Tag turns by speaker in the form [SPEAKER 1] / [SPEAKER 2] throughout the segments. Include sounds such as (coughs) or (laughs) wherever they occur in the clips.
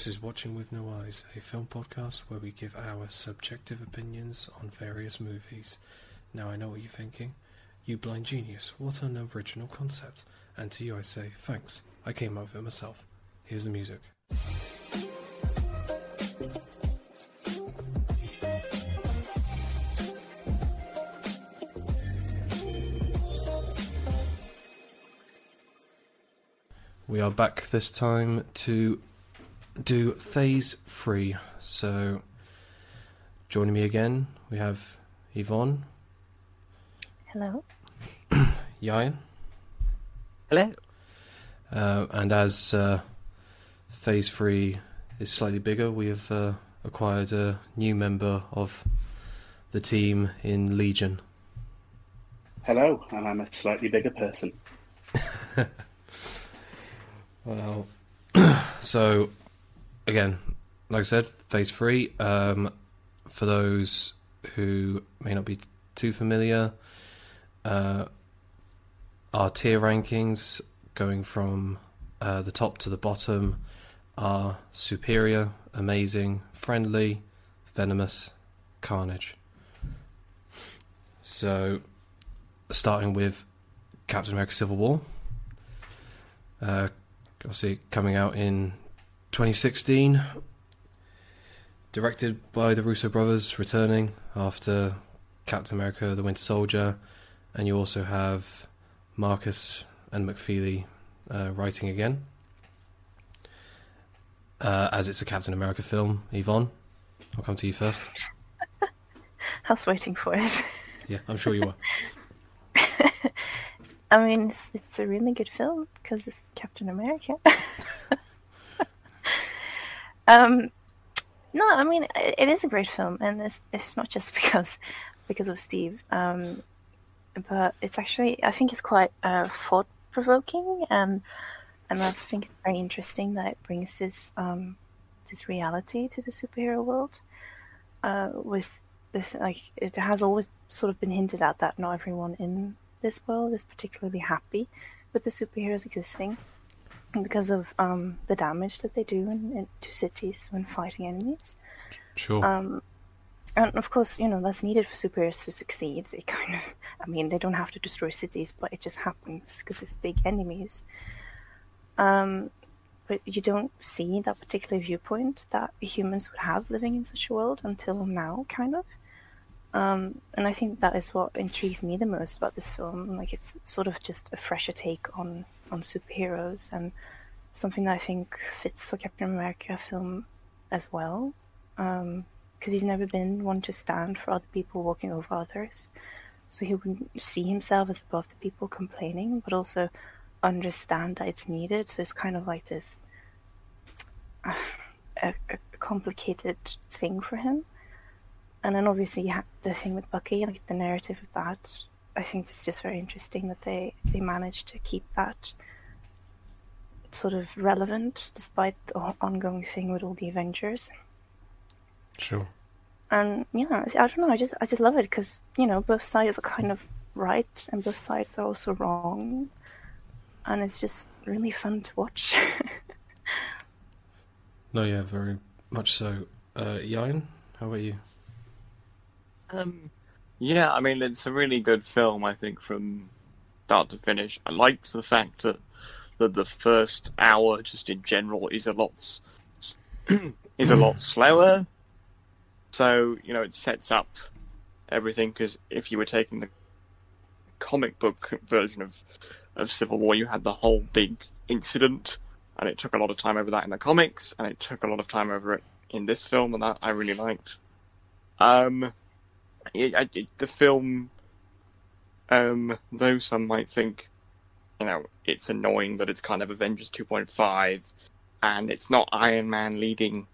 [SPEAKER 1] This is Watching with No Eyes, a film podcast where we give our subjective opinions on various movies. Now I know what you're thinking. You blind genius, what an original concept. And to you I say, thanks. I came up with it myself. Here's the music. We are back this time to do phase three. So, joining me again, we have Yvonne,
[SPEAKER 2] Hello. (clears throat)
[SPEAKER 1] Yayan,
[SPEAKER 3] Hello.
[SPEAKER 1] uh, and as uh, phase three is slightly bigger, we have uh, acquired a new member of the team in Legion.
[SPEAKER 4] Hello, and I'm a slightly bigger person. (laughs)
[SPEAKER 1] Well, (clears throat) so again, like I said, phase three. Um, for those who may not be too familiar, uh, our tier rankings going from uh, the top to the bottom are superior, amazing, friendly, venomous, carnage. So, starting with Captain America: Civil War. Uh, obviously coming out in 2016 directed by the russo brothers returning after captain america the winter soldier and you also have markus and mcfeely uh, writing again uh, as it's a captain america film yvonne i'll come to you first (laughs)
[SPEAKER 2] I was waiting for it.
[SPEAKER 1] yeah i'm sure you are (laughs)
[SPEAKER 2] I mean, it's, it's a really good film because it's Captain America. (laughs) um, no, I mean it, it is a great film, and it's it's not just (laughs) because because of Steve, um, but it's actually I think it's quite uh, thought provoking, and and I think it's very interesting that it brings this um, this reality to the superhero world. Uh, with this, like it has always sort of been hinted at that not everyone in this world is particularly happy with the superheroes existing because of um, the damage that they do in, in, to cities when fighting enemies.
[SPEAKER 1] sure
[SPEAKER 2] Um, and of course, you know that's needed for superheroes to succeed. It kind of, I mean, they don't have to destroy cities, but it just happens because it's big enemies. Um, but you don't see that particular viewpoint that humans would have living in such a world until now, kind of. Um, and I think that is what intrigues me the most about this film. Like it's sort of just a fresher take on on superheroes and something that I think fits for Captain America film as well. Because he's never been one to stand for other people walking over others, so he wouldn't see himself as above the people complaining, but also understand that it's needed. So it's kind of like this uh, a, a complicated thing for him and then obviously you have the thing with Bucky, like the narrative of that. I think it's just very interesting that they they managed to keep that sort of relevant despite the ongoing thing with all the Avengers.
[SPEAKER 1] sure
[SPEAKER 2] And yeah, I don't know. I just I just love it because you know both sides are kind of right and both sides are also wrong, and it's just really fun to watch. (laughs)
[SPEAKER 1] no yeah very much so uh, Yayan, how about you
[SPEAKER 3] Um, yeah, I mean it's a really good film. I think from start to finish. I liked the fact that that the first hour, just in general, is a lot (clears throat) is a lot slower. So you know it sets up everything because if you were taking the comic book version of of Civil War, you had the whole big incident, and it took a lot of time over that in the comics, and it took a lot of time over it in this film, and that I really liked. Um, it, I, it, the film, um, though some might think, you know, it's annoying that it's kind of Avengers 2.5, and it's not Iron Man leading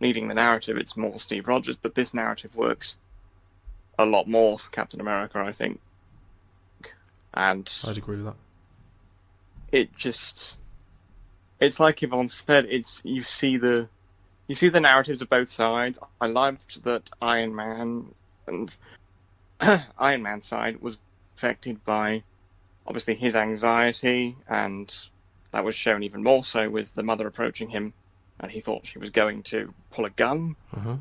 [SPEAKER 3] leading the narrative. It's more Steve Rogers, but this narrative works a lot more for Captain America, I think. And
[SPEAKER 1] i'd agree with that
[SPEAKER 3] it just it's like Yvonne said, it's you see the you see the narratives of both sides. I loved that Iron Man and (clears throat) Iron Man's side was affected by obviously his anxiety and that was shown even more so with the mother approaching him and he thought she was going to pull a gun.
[SPEAKER 1] Mhm.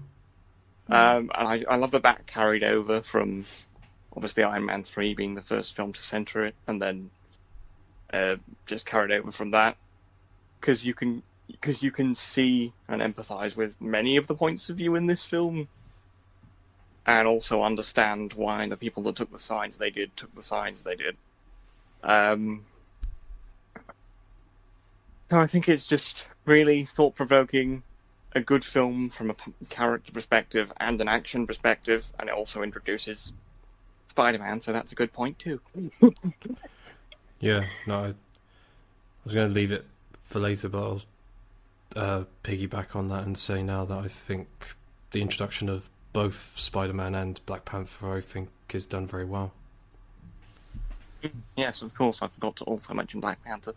[SPEAKER 3] Um, and I, I love that that carried over from obviously Iron Man 3 being the first film to center it, and then uh, just carried over from that. Because you can because you can see and empathize with many of the points of view in this film, and also understand why the people that took the sides they did took the sides they did. Um, so I think it's just really thought provoking, a good film from a character perspective and an action perspective, and it also introduces Spider Man, so that's a good point too. (laughs)
[SPEAKER 1] Yeah, no, I, was going to leave it for later, but I'll uh, piggyback on that and say now that I think the introduction of both Spider-Man and Black Panther, I think, is done very well.
[SPEAKER 3] Yes, of course, I forgot to also mention Black Panther.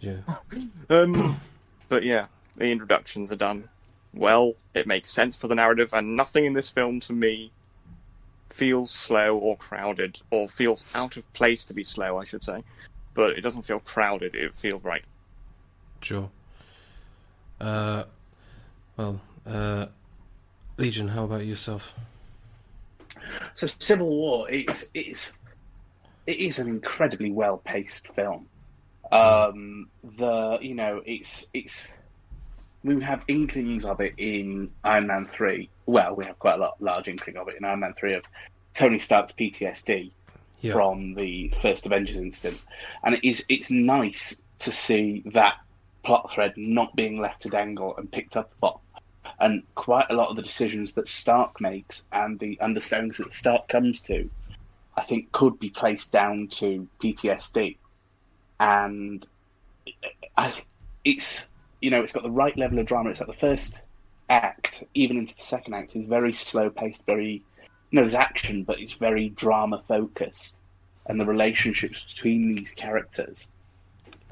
[SPEAKER 1] Yeah, (laughs)
[SPEAKER 3] Um, but yeah, the introductions are done well. It makes sense for the narrative, and nothing in this film to me feels slow or crowded, or feels out of place to be slow, I should say. But it doesn't feel crowded. It feels right.
[SPEAKER 1] sure. Uh, well, uh, Legion, how about yourself?
[SPEAKER 4] So Civil War, it's it's it is an incredibly well paced film. Um, the you know it's it's we have inklings of it in Iron Man three. Well, we have quite a lot, large inkling of it in Iron Man three of Tony Stark's PTSD
[SPEAKER 1] Yeah,
[SPEAKER 4] from the first Avengers incident, and it is it's nice to see that plot thread not being left to dangle and picked up on. And quite a lot of the decisions that Stark makes and the understandings that Stark comes to, I think, could be placed down to PTSD. And I, it's you know it's got the right level of drama. It's like the first act, even into the second act, is very slow paced, very you know there's action, but it's very drama focused, and the relationships between these characters.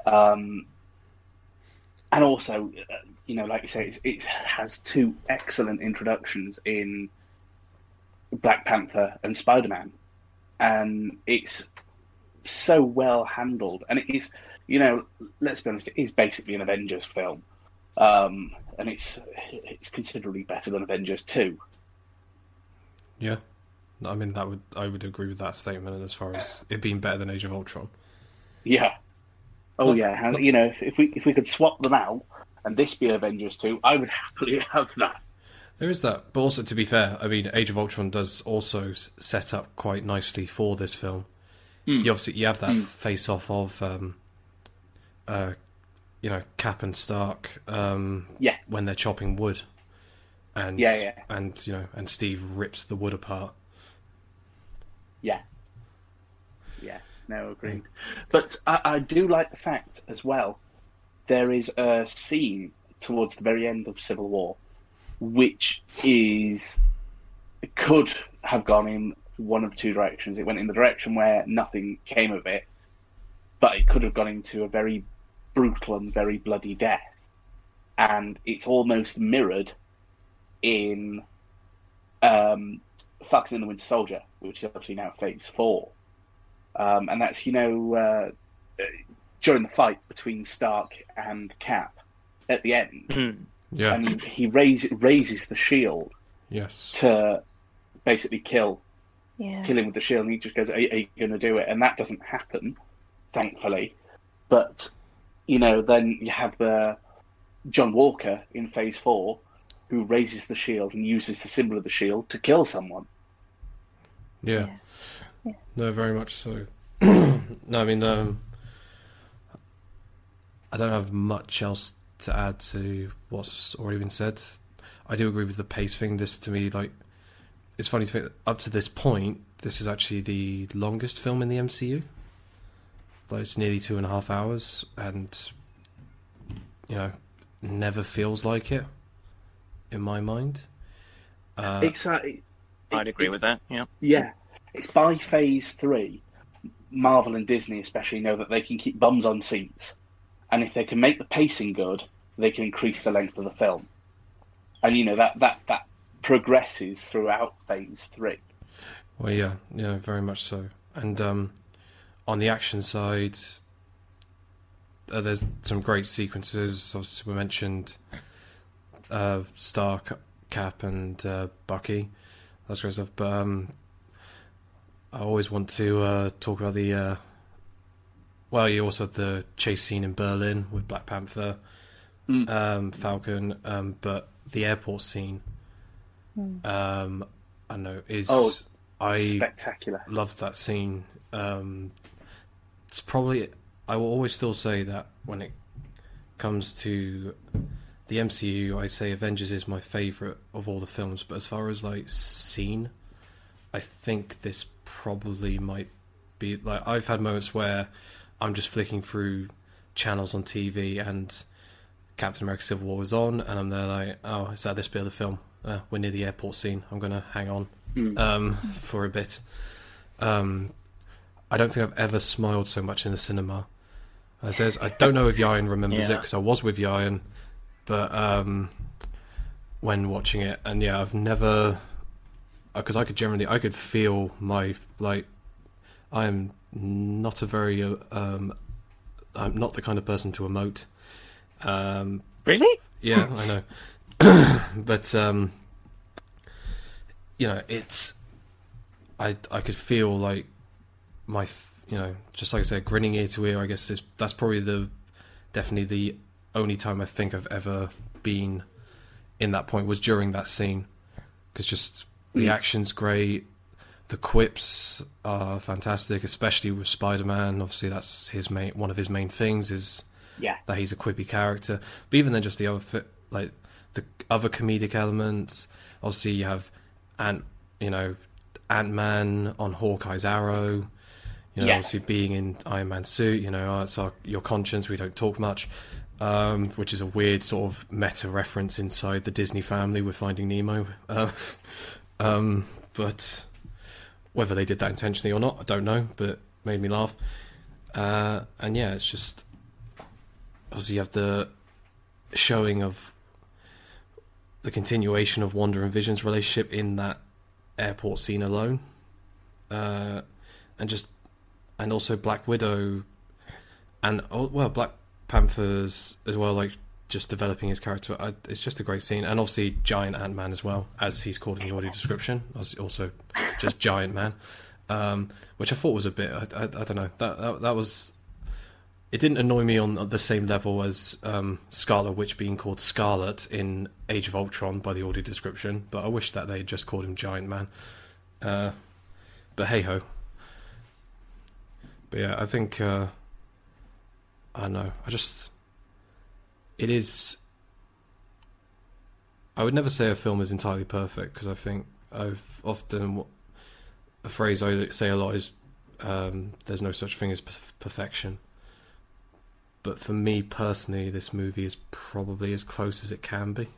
[SPEAKER 4] Um, and also, uh, you know, like you say, it's, it has two excellent introductions in Black Panther and Spider Man, and it's so well handled. And it is, you know, let's be honest, it is basically an Avengers film, um, and it's it's considerably better than Avengers Two.
[SPEAKER 1] yeah. I mean, that would I would agree with that statement as far as it being better than Age of Ultron.
[SPEAKER 4] Yeah. Oh yeah, and you know, if, if we if we could swap them out and this be Avengers Two, I would (laughs) happily have that.
[SPEAKER 1] There is that, but also to be fair, I mean, Age of Ultron does also set up quite nicely for this film. You obviously you have that face off of, um, uh, you know, Cap and Stark um,
[SPEAKER 4] Yeah.
[SPEAKER 1] when they're chopping wood, and
[SPEAKER 4] Yeah, yeah.
[SPEAKER 1] and you know, and Steve rips the wood apart.
[SPEAKER 4] Yeah. Yeah, no, agreed. But I, I do like the fact as well, there is a scene towards the very end of Civil War, which is could have gone in one of two directions. It went in the direction where nothing came of it, but it could have gone into a very brutal and very bloody death. And it's almost mirrored in um, Falcon and the Winter Soldier, which is obviously now Phase Four, um, and that's you know uh, during the fight between Stark and Cap at the end,
[SPEAKER 1] Yeah.
[SPEAKER 4] and he, he raise, raises the shield
[SPEAKER 1] yes.
[SPEAKER 4] to basically kill
[SPEAKER 2] Yeah.
[SPEAKER 4] kill him with the shield, and he just goes, "Are, are you going to do it?" And that doesn't happen, thankfully. But you know, then you have the John Walker in Phase Four, who raises the shield and uses the symbol of the shield to kill someone.
[SPEAKER 1] Yeah.
[SPEAKER 2] Yeah.
[SPEAKER 1] No, very much so. (clears throat) no, I mean, um, I don't have much else to add to what's already been said. I do agree with the pace thing. This to me, like, it's funny to think up to this point, this is actually the longest film in the MCU. Like, it's nearly two and a half hours, and you know, never feels like it in my mind. Uh,
[SPEAKER 4] it's uh,
[SPEAKER 3] I'd agree with that. Yeah.
[SPEAKER 4] Yeah, it's by Phase Three. Marvel and Disney especially know that they can keep bums on seats, and if they can make the pacing good, they can increase the length of the film. And you know that that that progresses throughout Phase Three.
[SPEAKER 1] Well, yeah, yeah, very much so. And um, on the action side, uh, there's some great sequences. Obviously, we mentioned uh, Stark, Cap, and uh, Bucky. That's great stuff. But um, I always want to uh, talk about the. Well, you also have the chase scene in Berlin with Black Panther,
[SPEAKER 4] Mm.
[SPEAKER 1] um, Falcon, um, but the airport scene. Um, I know is
[SPEAKER 4] Oh,
[SPEAKER 1] I
[SPEAKER 4] Spectacular.
[SPEAKER 1] loved that scene. Um, it's probably I will always still say that when it comes to the MCU, I say Avengers is my favorite of all the films. But as far as like scene, I think this probably might be like I've had moments where I'm just flicking through channels on TV and Captain America: Civil War was on, and I'm there like, oh, is that this bit of the film? Uh, we're near the airport scene. I'm gonna hang on
[SPEAKER 4] Mm.
[SPEAKER 1] um, (laughs) for a bit. Um, I don't think I've ever smiled so much in the cinema. I says I don't know if Yayan remembers it because I was with Yayan, but um, when watching it, and yeah, I've never because I could generally I could feel my like I am not a very uh, um, I'm not the kind of person to emote. Um,
[SPEAKER 3] Really?
[SPEAKER 1] yeah, I know. (coughs) but um you know, it's I I could feel like my you know, just like I said, grinning ear to ear. I guess is that's probably the definitely the only time I think I've ever been in that point was during that scene because just the
[SPEAKER 4] Mm.
[SPEAKER 1] action's great. The quips are fantastic, especially with Spider-Man. Obviously, that's his main one of his main things is
[SPEAKER 4] Yeah.
[SPEAKER 1] that he's a quippy character. But even then, just the other like the other comedic elements. Obviously, you have Ant, you know, Ant Man on Hawkeye's arrow. You know, obviously being in Iron Man's suit. You know, it's our, your conscience. We don't talk much, um, which is a weird sort of meta reference inside the Disney family with Finding Nemo. Uh, (laughs) um, but whether they did that intentionally or not, I don't know. But made me laugh. Uh, and yeah, it's just obviously you have the showing of the continuation of Wanda and Vision's relationship in that airport scene alone, uh, and just and also Black Widow, and oh, well Black Panthers as well, like just developing his character. I, it's just a great scene, and obviously Giant Ant Man as well, as he's called in the audio description. Also, just (laughs) Giant Man, um, which I thought was a bit. I, I, I don't know that, that that was it didn't annoy me on the same level as um, Scarlet Witch being called Scarlet in Age of Ultron by the audio description, but I wish that they had just called him Giant Man. Uh, but hey ho. But yeah, I think uh, I don't know. I just it is. I would never say a film is entirely perfect because I think I've often a phrase I say a lot is um, "there's no such thing as per- perfection." but for me personally, this movie is probably as close as it can be.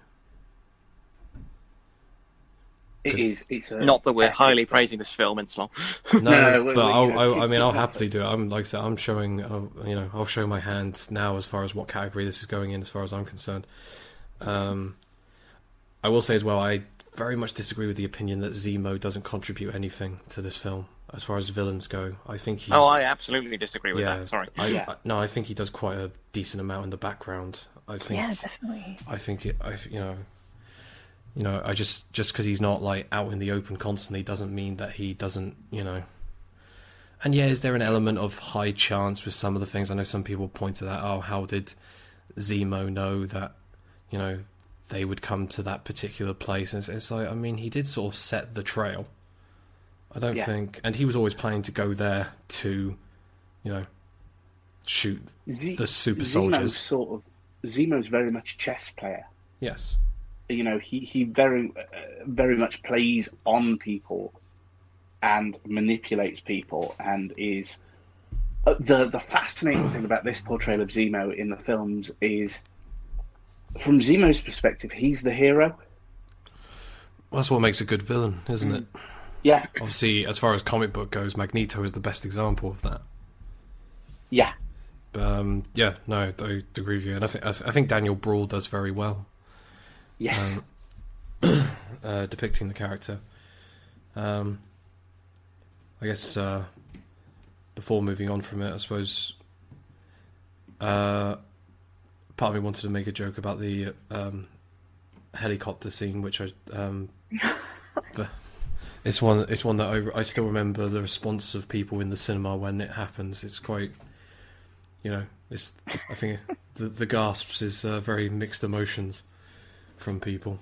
[SPEAKER 4] It
[SPEAKER 1] 'Cause-
[SPEAKER 4] is. It's a
[SPEAKER 3] Not that we're
[SPEAKER 4] epic
[SPEAKER 3] highly praising this film, it's long. (laughs)
[SPEAKER 1] No,
[SPEAKER 4] No, we-
[SPEAKER 1] but
[SPEAKER 4] we-
[SPEAKER 1] I'll, I, I mean, I'll happily do it. I'm like I said, I'm showing, uh, you know, I'll show my hand now as far as what category this is going in, as far as I'm concerned. Um, I will say as well, I very much disagree with the opinion that Zemo doesn't contribute anything to this film as far as villains go. I think he's.
[SPEAKER 3] Oh, I absolutely disagree with
[SPEAKER 1] yeah,
[SPEAKER 3] that. Sorry.
[SPEAKER 1] I,
[SPEAKER 4] Yeah.
[SPEAKER 1] I- no, I think he does quite a decent amount in the background. I think.
[SPEAKER 2] Yeah, definitely.
[SPEAKER 1] I think it, I, you know, you know, I just just because he's not like out in the open constantly doesn't mean that he doesn't, you know. And yeah, is there an element of high chance with some of the things? I know some people point to that. Oh, how did Zemo know that, you know, they would come to that particular place? And it's, it's like, I mean, he did sort of set the trail. I don't
[SPEAKER 4] Yeah.
[SPEAKER 1] think, and he was always planning to go there to, you know, shoot
[SPEAKER 4] Z-
[SPEAKER 1] the super
[SPEAKER 4] Zemo's
[SPEAKER 1] soldiers.
[SPEAKER 4] sort of Zemo's very much a chess player.
[SPEAKER 1] Yes.
[SPEAKER 4] You know, he he very uh, very much plays on people and manipulates people, and is uh, the the fascinating thing about this portrayal of Zemo in the films is, from Zemo's perspective, he's the hero.
[SPEAKER 1] That's what makes a good villain, isn't it?
[SPEAKER 4] Yeah,
[SPEAKER 1] Obviously, as far as comic book goes, Magneto is the best example of that.
[SPEAKER 4] yeah,
[SPEAKER 1] um, yeah, no, I agree with you, and I think I th- I think Daniel Brühl does very well
[SPEAKER 4] yes. (clears throat)
[SPEAKER 1] uh, depicting the character. Um, I guess uh, before moving on from it, I suppose uh, part of me wanted to make a joke about the um, helicopter scene, which I um, (laughs) it's one it's one that I I still remember the response of people in the cinema when it happens. It's quite, you know, it's I think the the gasps is uh, very mixed emotions from people.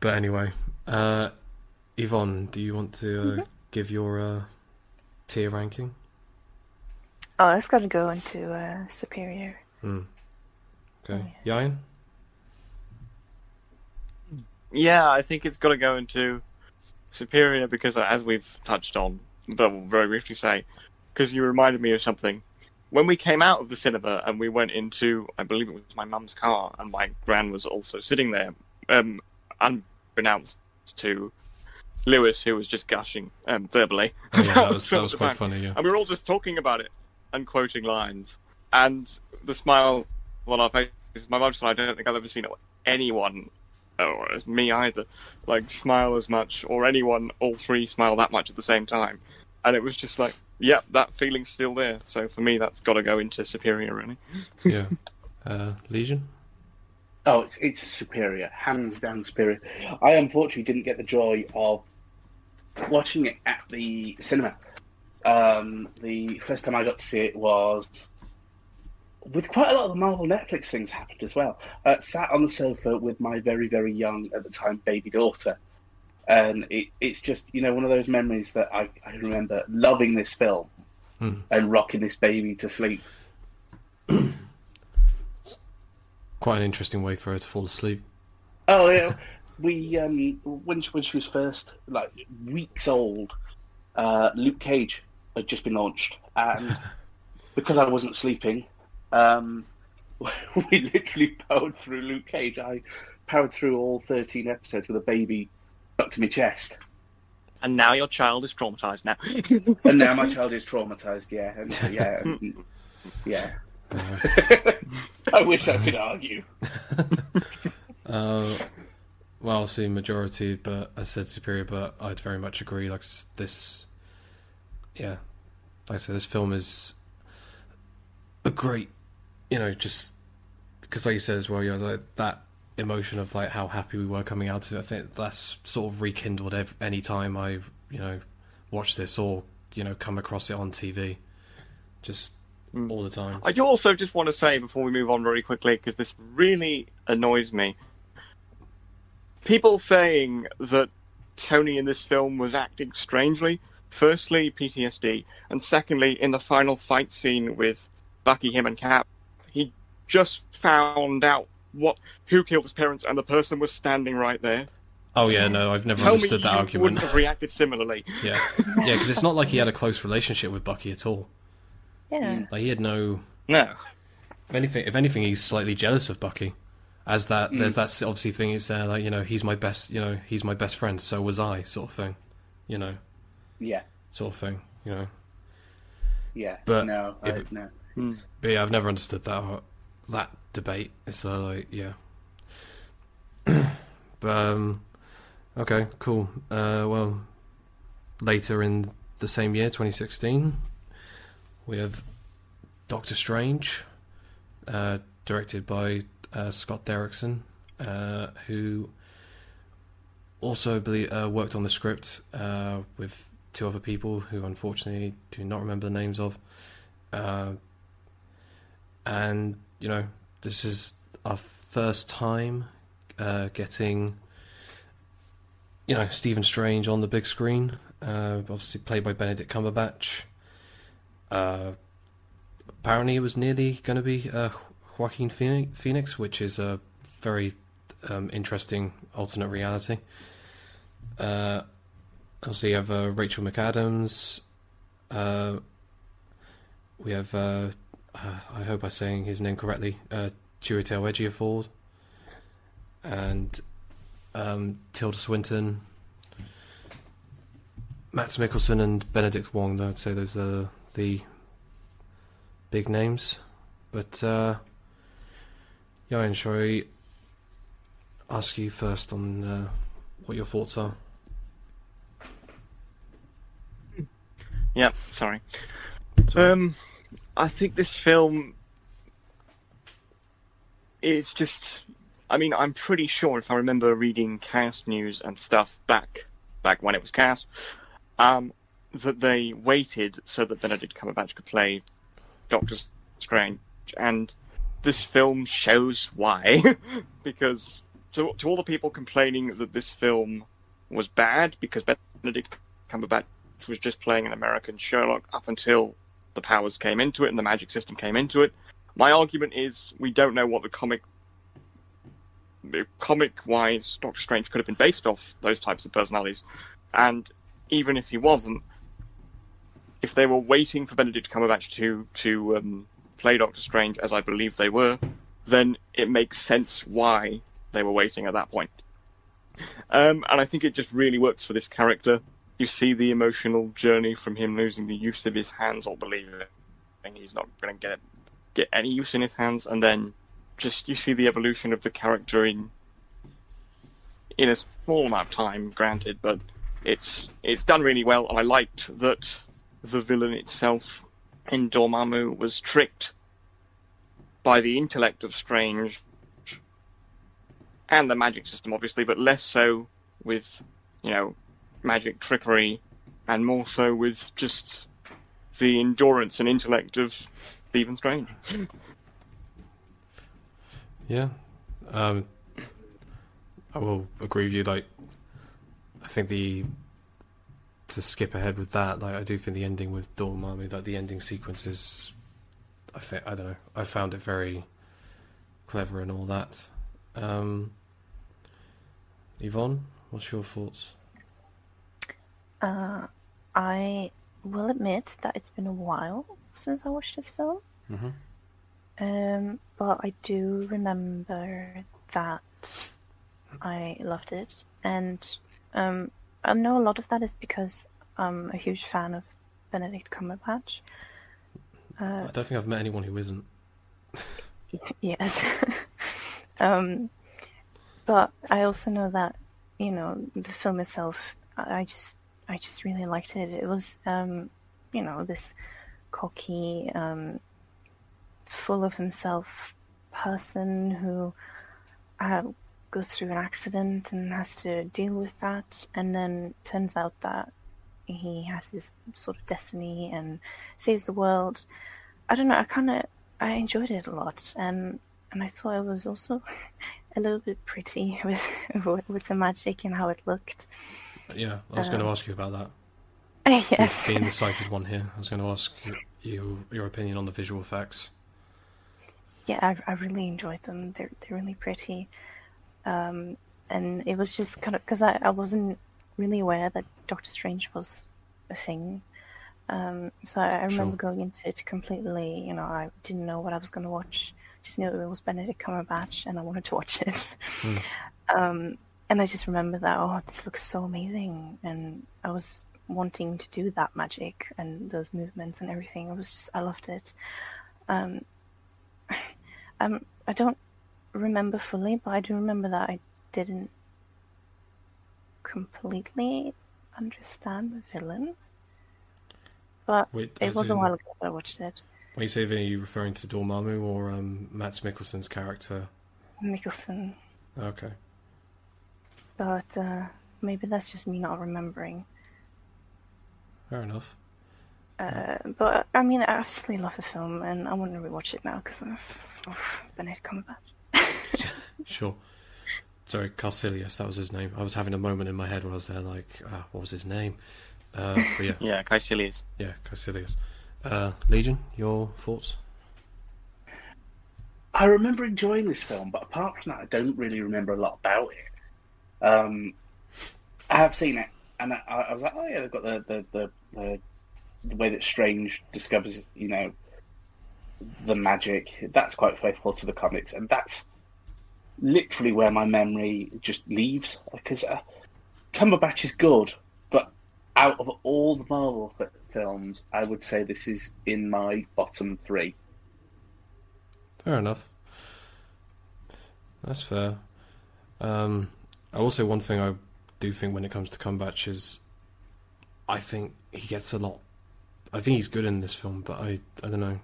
[SPEAKER 1] But anyway, uh, Yvonne, do you want to uh,
[SPEAKER 2] Mm-hmm.
[SPEAKER 1] give your uh, tier ranking?
[SPEAKER 2] Oh, it's got to go into uh, superior.
[SPEAKER 1] Hmm. Okay,
[SPEAKER 2] Oh,
[SPEAKER 1] Yayan.
[SPEAKER 3] Yeah, I think it's got to go into superior because, as we've touched on, but will very briefly say, because you reminded me of something. When we came out of the cinema and we went into, I believe it was my mum's car, and my gran was also sitting there, um, unbeknownst to Lewis, who was just gushing um, verbally.
[SPEAKER 1] Oh, yeah, that (laughs) was that was quite funny. Yeah.
[SPEAKER 3] And we were all just talking about it and quoting lines. And the smile on our faces, my mum said, I don't think I've ever seen anyone, or as me either, like smile as much, or anyone, all three smile that much at the same time. And it was just like, yep, that feeling's still there. So for me, that's got to go into superior, really. (laughs)
[SPEAKER 1] yeah. Uh, Legion.
[SPEAKER 4] Oh, it's it's superior, hands down superior. I unfortunately didn't get the joy of watching it at the cinema. Um, the first time I got to see it was with quite a lot of the Marvel Netflix things happened as well. Uh, sat on the sofa with my very very young at the time baby daughter, and it, it's just you know one of those memories that I, I remember loving this film
[SPEAKER 1] Hmm.
[SPEAKER 4] and rocking this baby to sleep. (clears throat)
[SPEAKER 1] Quite an interesting way for her to fall asleep.
[SPEAKER 4] Oh yeah, (laughs) we um when she, when she was first like weeks old, uh, Luke Cage had just been launched, and (laughs) because I wasn't sleeping, um, (laughs) we literally powered through Luke Cage. I powered through all thirteen episodes with a baby stuck to my chest,
[SPEAKER 3] And now your child is traumatized now.
[SPEAKER 4] and now my child is traumatized. Yeah, and yeah, and- yeah.
[SPEAKER 1] Uh, (laughs)
[SPEAKER 4] I wish I could argue. (laughs)
[SPEAKER 1] uh, well, I'll see majority, but I said superior, but I'd very much agree. Like this, yeah, like I said, this film is a great, you know, just because, like you said as well, you know, like that emotion of like how happy we were coming out of it. I think that's sort of rekindled ev- any time I, you know, watch this or you know come across it on TV, just
[SPEAKER 3] Mm.
[SPEAKER 1] all the time.
[SPEAKER 3] I also just want to say before we move on very quickly, because this really annoys me. People saying that Tony in this film was acting strangely. Firstly, PTSD, and secondly, in the final fight scene with Bucky, him, and Cap, he just found out what who killed his parents, and the person was standing right there.
[SPEAKER 1] Oh yeah, no, I've never
[SPEAKER 3] Tell me
[SPEAKER 1] understood that
[SPEAKER 3] you
[SPEAKER 1] argument.
[SPEAKER 3] wouldn't have reacted similarly.
[SPEAKER 1] Yeah, yeah, because it's not like he had a close relationship with Bucky at all.
[SPEAKER 2] Yeah.
[SPEAKER 1] Like he had no.
[SPEAKER 3] No.
[SPEAKER 1] If anything, if anything, he's slightly jealous of Bucky. As that,
[SPEAKER 3] Mm.
[SPEAKER 1] there's that obviously thing. It's uh, like you know, he's my best. You know, he's my best friend. So was I, sort of thing. You know,
[SPEAKER 4] Yeah,
[SPEAKER 1] sort of thing. You know.
[SPEAKER 4] yeah.
[SPEAKER 1] But
[SPEAKER 4] no, I, no.
[SPEAKER 1] But yeah, I've never understood that that debate. It's uh, like yeah. (coughs) but um, okay, cool. Uh, well, later in the same year, 2016, we have Doctor Strange, uh, directed by uh, Scott Derrickson, uh, who also believe, uh, worked on the script uh, with two other people who unfortunately do not remember the names of. Uh, and you know this is our first time uh, getting you know Stephen Strange on the big screen. Uh, obviously played by Benedict Cumberbatch. Uh, apparently, it was nearly going to be uh, Joaquin Phoenix, which is a very um, interesting alternate reality. Uh, obviously, you have uh, Rachel McAdams. Uh, we have, uh, (sighs) I hope I'm saying his name correctly, uh, Chiwetel Ejiofor, and um, Tilda Swinton, Mads Mikkelsen, and Benedict Wong. I'd say those are the big names. But, uh, Yayan, shall I ask you first on uh, what your thoughts are?
[SPEAKER 3] Yep, sorry.
[SPEAKER 1] Sorry.
[SPEAKER 3] Um, I think this film is just I mean, I'm pretty sure if I remember reading cast news and stuff back back when it was cast, um, that they waited so that Benedict Cumberbatch could play Doctor Strange, and this film shows why. (laughs) because to to all the people complaining that this film was bad because Benedict Cumberbatch was just playing an American Sherlock up until the powers came into it and the magic system came into it. My argument is we don't know what the comic comic wise Doctor Strange could have been based off those types of personalities. And even if he wasn't, if they were waiting for Benedict Cumberbatch to to um, play Doctor Strange, as I believe they were, then it makes sense why they were waiting at that point. Um, and I think it just really works for this character. You see the emotional journey from him losing the use of his hands, or believing he's not going to get get any use in his hands, and then just you see the evolution of the character in in a small amount of time, granted, but it's it's done really well, and I liked that the villain itself in Dormammu was tricked by the intellect of Strange and the magic system, obviously, but less so with you know magic trickery, and more so with just the endurance and intellect of Stephen Strange.
[SPEAKER 1] Yeah, um, I will agree with you. Like, I think the to skip ahead with that, like I do think the ending with Dormammu, like the ending sequence is, I think I don't know, I found it very clever and all that. Um, Yvonne, what's your thoughts?
[SPEAKER 2] Uh, I will admit that it's been a while since I watched this film.
[SPEAKER 1] Mm-hmm.
[SPEAKER 2] Um, but I do remember that I loved it, and um, I know a lot of that is because I'm a huge fan of Benedict Cumberbatch. Uh,
[SPEAKER 1] I don't think I've met anyone who isn't. (laughs)
[SPEAKER 2] yes, (laughs) um, but I also know that you know the film itself. I I just, I just really liked it. It was, um, you know, this cocky, um, full of himself person who uh, goes through an accident and has to deal with that, and then turns out that he has this sort of destiny and saves the world. I don't know. I kind of I enjoyed it a lot, and and I thought it was also (laughs) a little bit pretty (laughs) with with the magic and how it looked.
[SPEAKER 1] Yeah, I was going to ask you about that. (laughs)
[SPEAKER 2] yes,
[SPEAKER 1] Being the cited one here, I was going to ask you your opinion on the visual effects.
[SPEAKER 2] yeah, I, I really enjoyed them. They're they're really pretty, um, and it was just kind of because I, I wasn't really aware that Doctor Strange was a thing. Um, so I, I remember
[SPEAKER 1] Sure.
[SPEAKER 2] going into it completely. You know, I didn't know what I was going to watch. Just knew it was Benedict Cumberbatch, and I wanted to watch it.
[SPEAKER 1] Hmm. (laughs)
[SPEAKER 2] um, and I just remember that oh, this looks so amazing, and I was wanting to do that magic and those movements and everything. I was just I loved it. Um, (sighs) um, I don't remember fully, but I do remember that I didn't completely understand the villain. But
[SPEAKER 1] Wait,
[SPEAKER 2] it
[SPEAKER 1] as
[SPEAKER 2] was a while ago that I watched it.
[SPEAKER 1] When you say Vin, are you referring to Dormammu or um, Mads Mikkelsen's character?
[SPEAKER 2] Mikkelsen,
[SPEAKER 1] Okay.
[SPEAKER 2] But uh, maybe that's just me not remembering.
[SPEAKER 1] Fair enough.
[SPEAKER 2] Uh, but I mean, I absolutely love the film, and I want to rewatch it now because of, of Benedict Cumberbatch. (laughs)
[SPEAKER 1] Sure. Sorry, Kaecilius, that was his name. I was having a moment in my head where I was there like, uh, what was his name? Uh, but yeah, (laughs)
[SPEAKER 3] Yeah, Kaecilius.
[SPEAKER 1] yeah, Kaecilius. Uh, Legion, your thoughts?
[SPEAKER 4] I remember enjoying this film, but apart from that, I don't really remember a lot about it. Um, I have seen it, and I, I was like, oh yeah, they've got the the, the the the way that Strange discovers, you know, the magic. That's quite faithful to the comics, and that's literally where my memory just leaves. Because uh, Cumberbatch is good, but out of all the Marvel f- films, I would say this is in my bottom three.
[SPEAKER 1] Fair enough. That's fair. Um, I will say one thing I do think when it comes to Cumberbatch is, I think he gets a lot. I think he's good in this film, but I I don't know.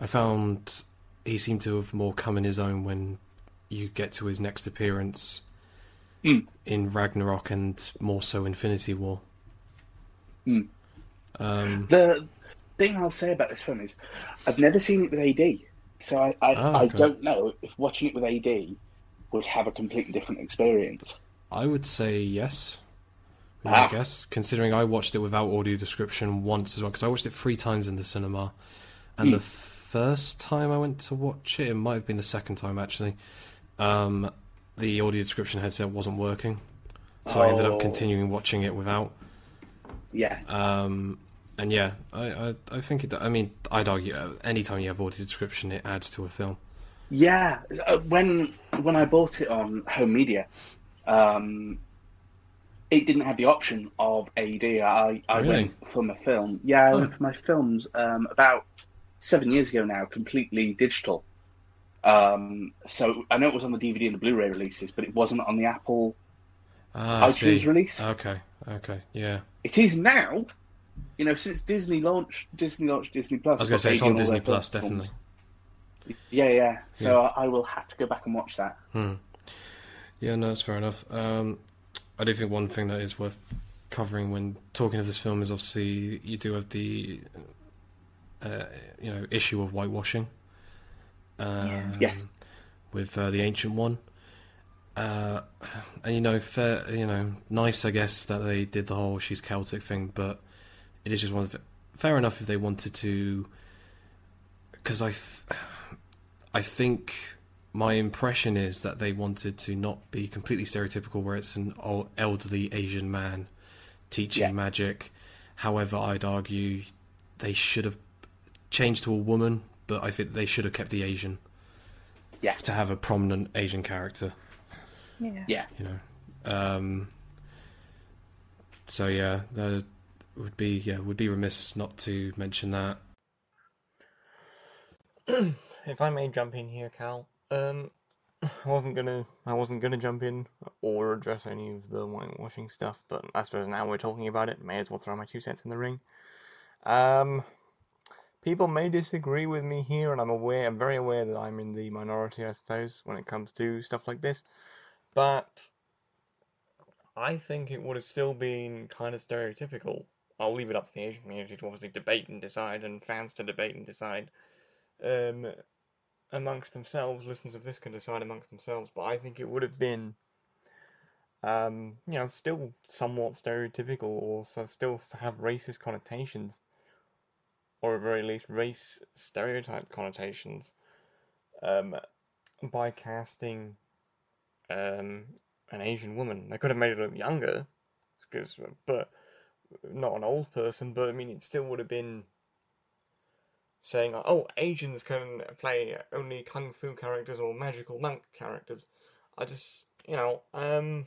[SPEAKER 1] I found he seemed to have more come in his own when you get to his next appearance
[SPEAKER 4] Mm.
[SPEAKER 1] in Ragnarok and more so Infinity War.
[SPEAKER 4] Mm.
[SPEAKER 1] Um,
[SPEAKER 4] The thing I'll say about this film is, I've never seen it with AD, so I I,
[SPEAKER 1] Oh,
[SPEAKER 4] I don't know if watching it with AD would have a completely different experience.
[SPEAKER 1] I would say yes. I
[SPEAKER 4] Ah.
[SPEAKER 1] guess considering I watched it without audio description once as well because I watched it three times in the cinema, and
[SPEAKER 4] Hmm.
[SPEAKER 1] the first time I went to watch it, it might have been the second time actually. Um, the audio description headset wasn't working, so I ended
[SPEAKER 4] Oh.
[SPEAKER 1] up continuing watching it without.
[SPEAKER 4] Yeah,
[SPEAKER 1] Um, and yeah, I, I I think it. I mean, I'd argue uh, anytime you have audio description, it adds to a film.
[SPEAKER 4] Yeah. Uh, When when I bought it on home media, um, it didn't have the option of AD. I I
[SPEAKER 1] Really?
[SPEAKER 4] went for my film. Yeah, I
[SPEAKER 1] Oh.
[SPEAKER 4] went for my films um, about seven years ago now, completely digital. Um, so I know it was on the DVD and the Blu-ray releases, but it wasn't on the Apple
[SPEAKER 1] Ah,
[SPEAKER 4] iTunes release.
[SPEAKER 1] Okay, okay, yeah.
[SPEAKER 4] It is now. You know, since Disney launched Disney launched Disney Plus.
[SPEAKER 1] I was going to say it's on Disney Plus, definitely.
[SPEAKER 4] Yeah, yeah. So I will have to go back and watch that.
[SPEAKER 1] Hmm. Yeah, no, that's fair enough. Um, I do think one thing that is worth covering when talking of this film is obviously you do have the uh, you know issue of whitewashing. Um,
[SPEAKER 4] Yes.
[SPEAKER 1] With uh, the ancient one. Uh, and you know, fair, you know, nice, I guess, that they did the whole she's Celtic thing, but it is just one of the, fair enough if they wanted to, because I, I think my impression is that they wanted to not be completely stereotypical, where it's an old, elderly Asian man teaching
[SPEAKER 4] Yeah.
[SPEAKER 1] magic. However, I'd argue they should have changed to a woman, but I think they should have kept the Asian.
[SPEAKER 4] Yeah.
[SPEAKER 1] To have a prominent Asian character,
[SPEAKER 2] Yeah.
[SPEAKER 4] Yeah.
[SPEAKER 1] you know. Um, so yeah, that would be yeah would be remiss not to mention that. (clears throat)
[SPEAKER 3] if I may jump in here, Cal, um, (sighs) I wasn't gonna, I wasn't gonna jump in or address any of the whitewashing stuff, but I suppose now we're talking about it, may as well throw my two cents in the ring. Um, people may disagree with me here, and I'm aware, I'm very aware that I'm in the minority, I suppose, when it comes to stuff like this, but I think it would have still been kind of stereotypical. I'll leave it up to the Asian community to obviously debate and decide, and fans to debate and decide um, amongst themselves. Listeners of this can decide amongst themselves, but I think it would have been, um, you know, still somewhat stereotypical, or so still have racist connotations, or at very least race stereotype connotations, um, by casting um, an Asian woman. They could have made her look younger, because, but not an old person. But I mean, it still would have been saying, "Oh, Asians can play only kung fu characters or magical monk characters." I just, you know, um,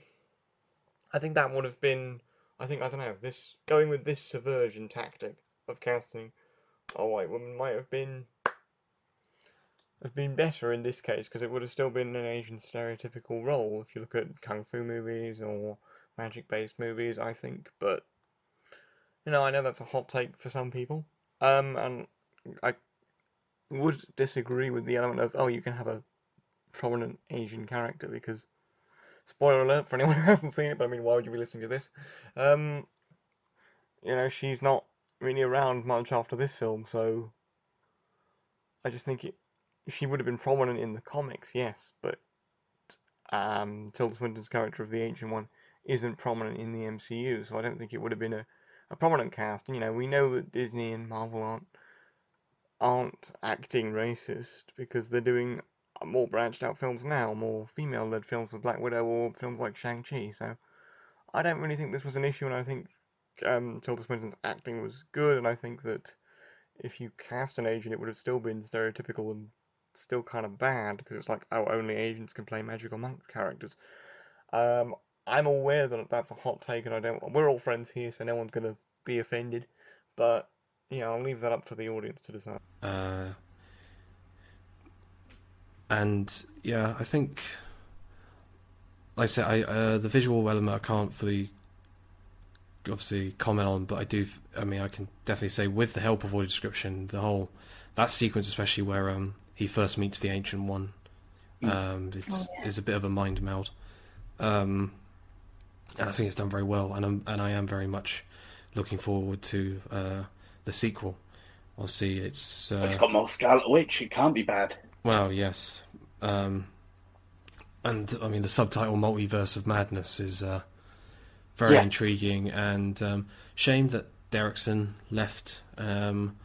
[SPEAKER 3] I think that would have been, I think I don't know, this going with this subversion tactic of casting a white woman might have been have been better in this case because it would have still been an Asian stereotypical role if you look at kung fu movies or magic based movies, I think. But you know, I know that's a hot take for some people. Um, and I would disagree with the element of oh, you can have a prominent Asian character because spoiler alert for anyone who (laughs) hasn't seen it. But I mean, why would you be listening to this? Um, you know, she's not really around much after this film, so I just think it, she would have been prominent in the comics, yes, but um, Tilda Swinton's character of the Ancient One isn't prominent in the MCU, so I don't think it would have been a, a prominent cast. And, You know, we know that Disney and Marvel aren't aren't acting racist because they're doing more branched out films now, more female led films with Black Widow or films like Shang Chi. So I don't really think this was an issue, and I think um, Tilda Swinton's acting was good, and I think that if you cast an Asian, it would have still been stereotypical and still kind of bad because it's like, oh, only Asians can play magical monk characters. Um, I'm aware that that's a hot take, and I don't. We're all friends here, so no one's gonna be offended. But yeah, I'll leave that up for the audience to decide.
[SPEAKER 1] Uh, and yeah, I think, like I said, I uh, the visual element I can't fully, obviously comment on, but I do. I mean, I can definitely say with the help of audio description, the whole that sequence, especially where um he first meets the ancient one, Um, it's
[SPEAKER 2] Oh, yeah.
[SPEAKER 1] it's a bit of a mind meld, um, and I think it's done very well. And I'm and I am very much looking forward to uh, the sequel. I'll see. It's uh,
[SPEAKER 4] It's got more Scarlet Witch. It can't be bad.
[SPEAKER 1] well, yes, um, and I mean the subtitle "Multiverse of Madness" is uh, very
[SPEAKER 4] Yeah.
[SPEAKER 1] intriguing, and um, shame that Derrickson left, um,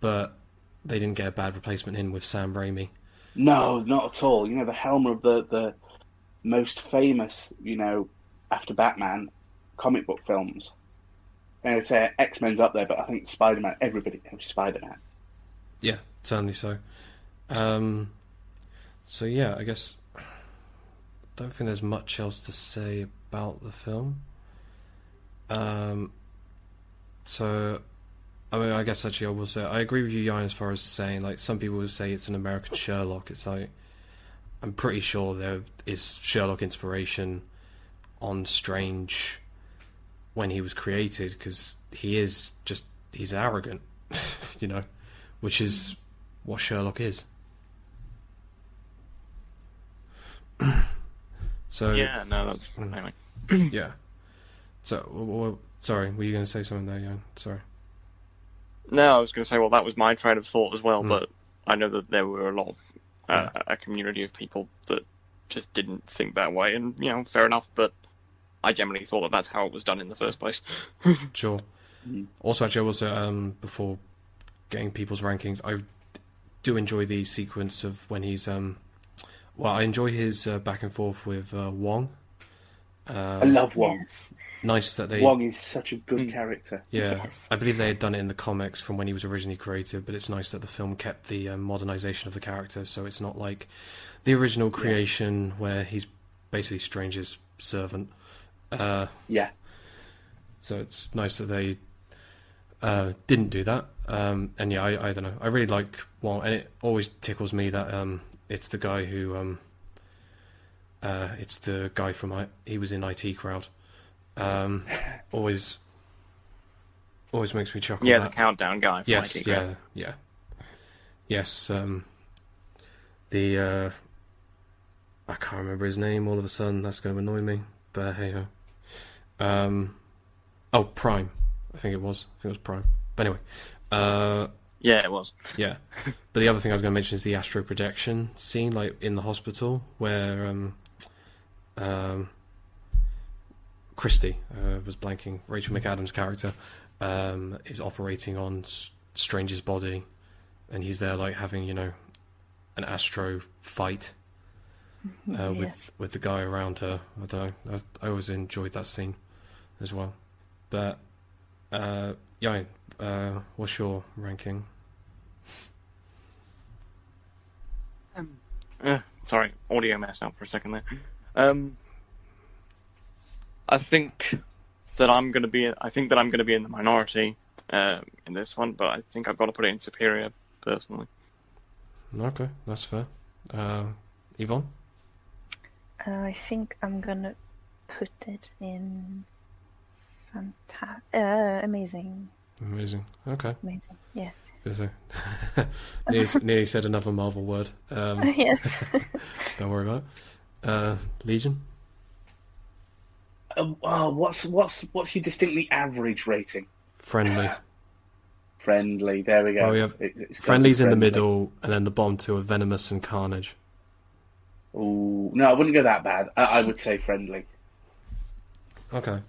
[SPEAKER 1] but they didn't get a bad replacement in with Sam Raimi.
[SPEAKER 4] No, not at all. You know, the helm of the, the most famous, you know, after Batman comic book films. And I'd say X Men's up there, but I think Spider Man, everybody knows Spider Man.
[SPEAKER 1] Yeah, certainly so. Um, so yeah, I guess don't think there's much else to say about the film. Um, so I mean, I guess actually I will say I agree with you, Jan, as far as saying like some people would say it's an American Sherlock. It's like I'm pretty sure there is Sherlock inspiration on Strange when he was created because he is just he's arrogant, (laughs) you know, which is what Sherlock is. (clears throat) so
[SPEAKER 3] Yeah, no, that's
[SPEAKER 1] Mm.
[SPEAKER 3] anyway. (clears throat)
[SPEAKER 1] yeah. So w- w- sorry, were you going to say something there, Jan? Sorry.
[SPEAKER 3] No, I was going to say, well, that was my train of thought as well,
[SPEAKER 1] Mm.
[SPEAKER 3] but I know that there were a lot of uh, a community of people that just didn't think that way, and you know, fair enough. But I generally thought that that's how it was done in the first place. (laughs)
[SPEAKER 1] Sure.
[SPEAKER 4] Mhm.
[SPEAKER 1] Also, actually, I will say um, before getting people's rankings, I do enjoy the sequence of when he's um, well, I enjoy his uh, back and forth with uh, Wong. Um,
[SPEAKER 4] I love Wong.
[SPEAKER 2] Yes.
[SPEAKER 1] Nice that they
[SPEAKER 4] Wong is such a good
[SPEAKER 3] Mm.
[SPEAKER 4] character.
[SPEAKER 1] Yeah,
[SPEAKER 2] Yes.
[SPEAKER 1] I believe they had done it in the comics from when he was originally created, but it's nice that the film kept the um, modernization of the character, so it's not like the original creation where he's basically Strange's servant. Uh,
[SPEAKER 4] Yeah.
[SPEAKER 1] so it's nice that they uh, didn't do that. Um, and yeah, I, I don't know. I really like Wong, and it always tickles me that um, it's the guy who um, uh, it's the guy from I, he was in IT Crowd. Um, (laughs) always, always makes me chuckle.
[SPEAKER 3] yeah,
[SPEAKER 1] that.
[SPEAKER 3] the countdown guy. For
[SPEAKER 1] Yes,
[SPEAKER 3] IT
[SPEAKER 1] yeah,
[SPEAKER 3] Crowd.
[SPEAKER 1] yeah. Yes, um, the uh, I can't remember his name. All of a sudden, that's going to annoy me. But hey ho. Um, oh, Prime. I think it was. I think it was Prime. But anyway, uh,
[SPEAKER 3] yeah, it was.
[SPEAKER 1] yeah. But the other thing I was going to mention is the astro projection scene, like in the hospital, where um, um, Christy uh, was blanking. Rachel McAdams' character um, is operating on S- Strange's body, and he's there, like having you know, an astro fight uh, with with the guy around her. I don't know. I, I always enjoyed that scene as well. But uh, yeah, uh, what's your ranking?
[SPEAKER 3] Uh, sorry, audio messed up for a second there. Um, I think that I'm going to be. I think that I'm going to be in the minority uh, in this one, but I think I've got to put it in superior personally.
[SPEAKER 1] Okay, that's fair. Uh, Yvonne?
[SPEAKER 2] Uh, I think I'm gonna put it in fanta- uh, amazing.
[SPEAKER 1] Amazing. Okay.
[SPEAKER 2] Amazing. Yes.
[SPEAKER 1] There's a (laughs) nearly, nearly said another Marvel word. Um, (laughs)
[SPEAKER 2] yes. (laughs)
[SPEAKER 1] don't worry about it. Uh, Legion?
[SPEAKER 4] Uh, oh, what's what's what's your distinctly average rating?
[SPEAKER 1] Friendly. (sighs)
[SPEAKER 4] Friendly. There we go.
[SPEAKER 1] Well, we have
[SPEAKER 4] It- it's
[SPEAKER 1] Friendly's in the middle, and then the bottom two are Venomous and Carnage.
[SPEAKER 4] Oh no, I wouldn't go that bad. I, I would say friendly.
[SPEAKER 1] Okay.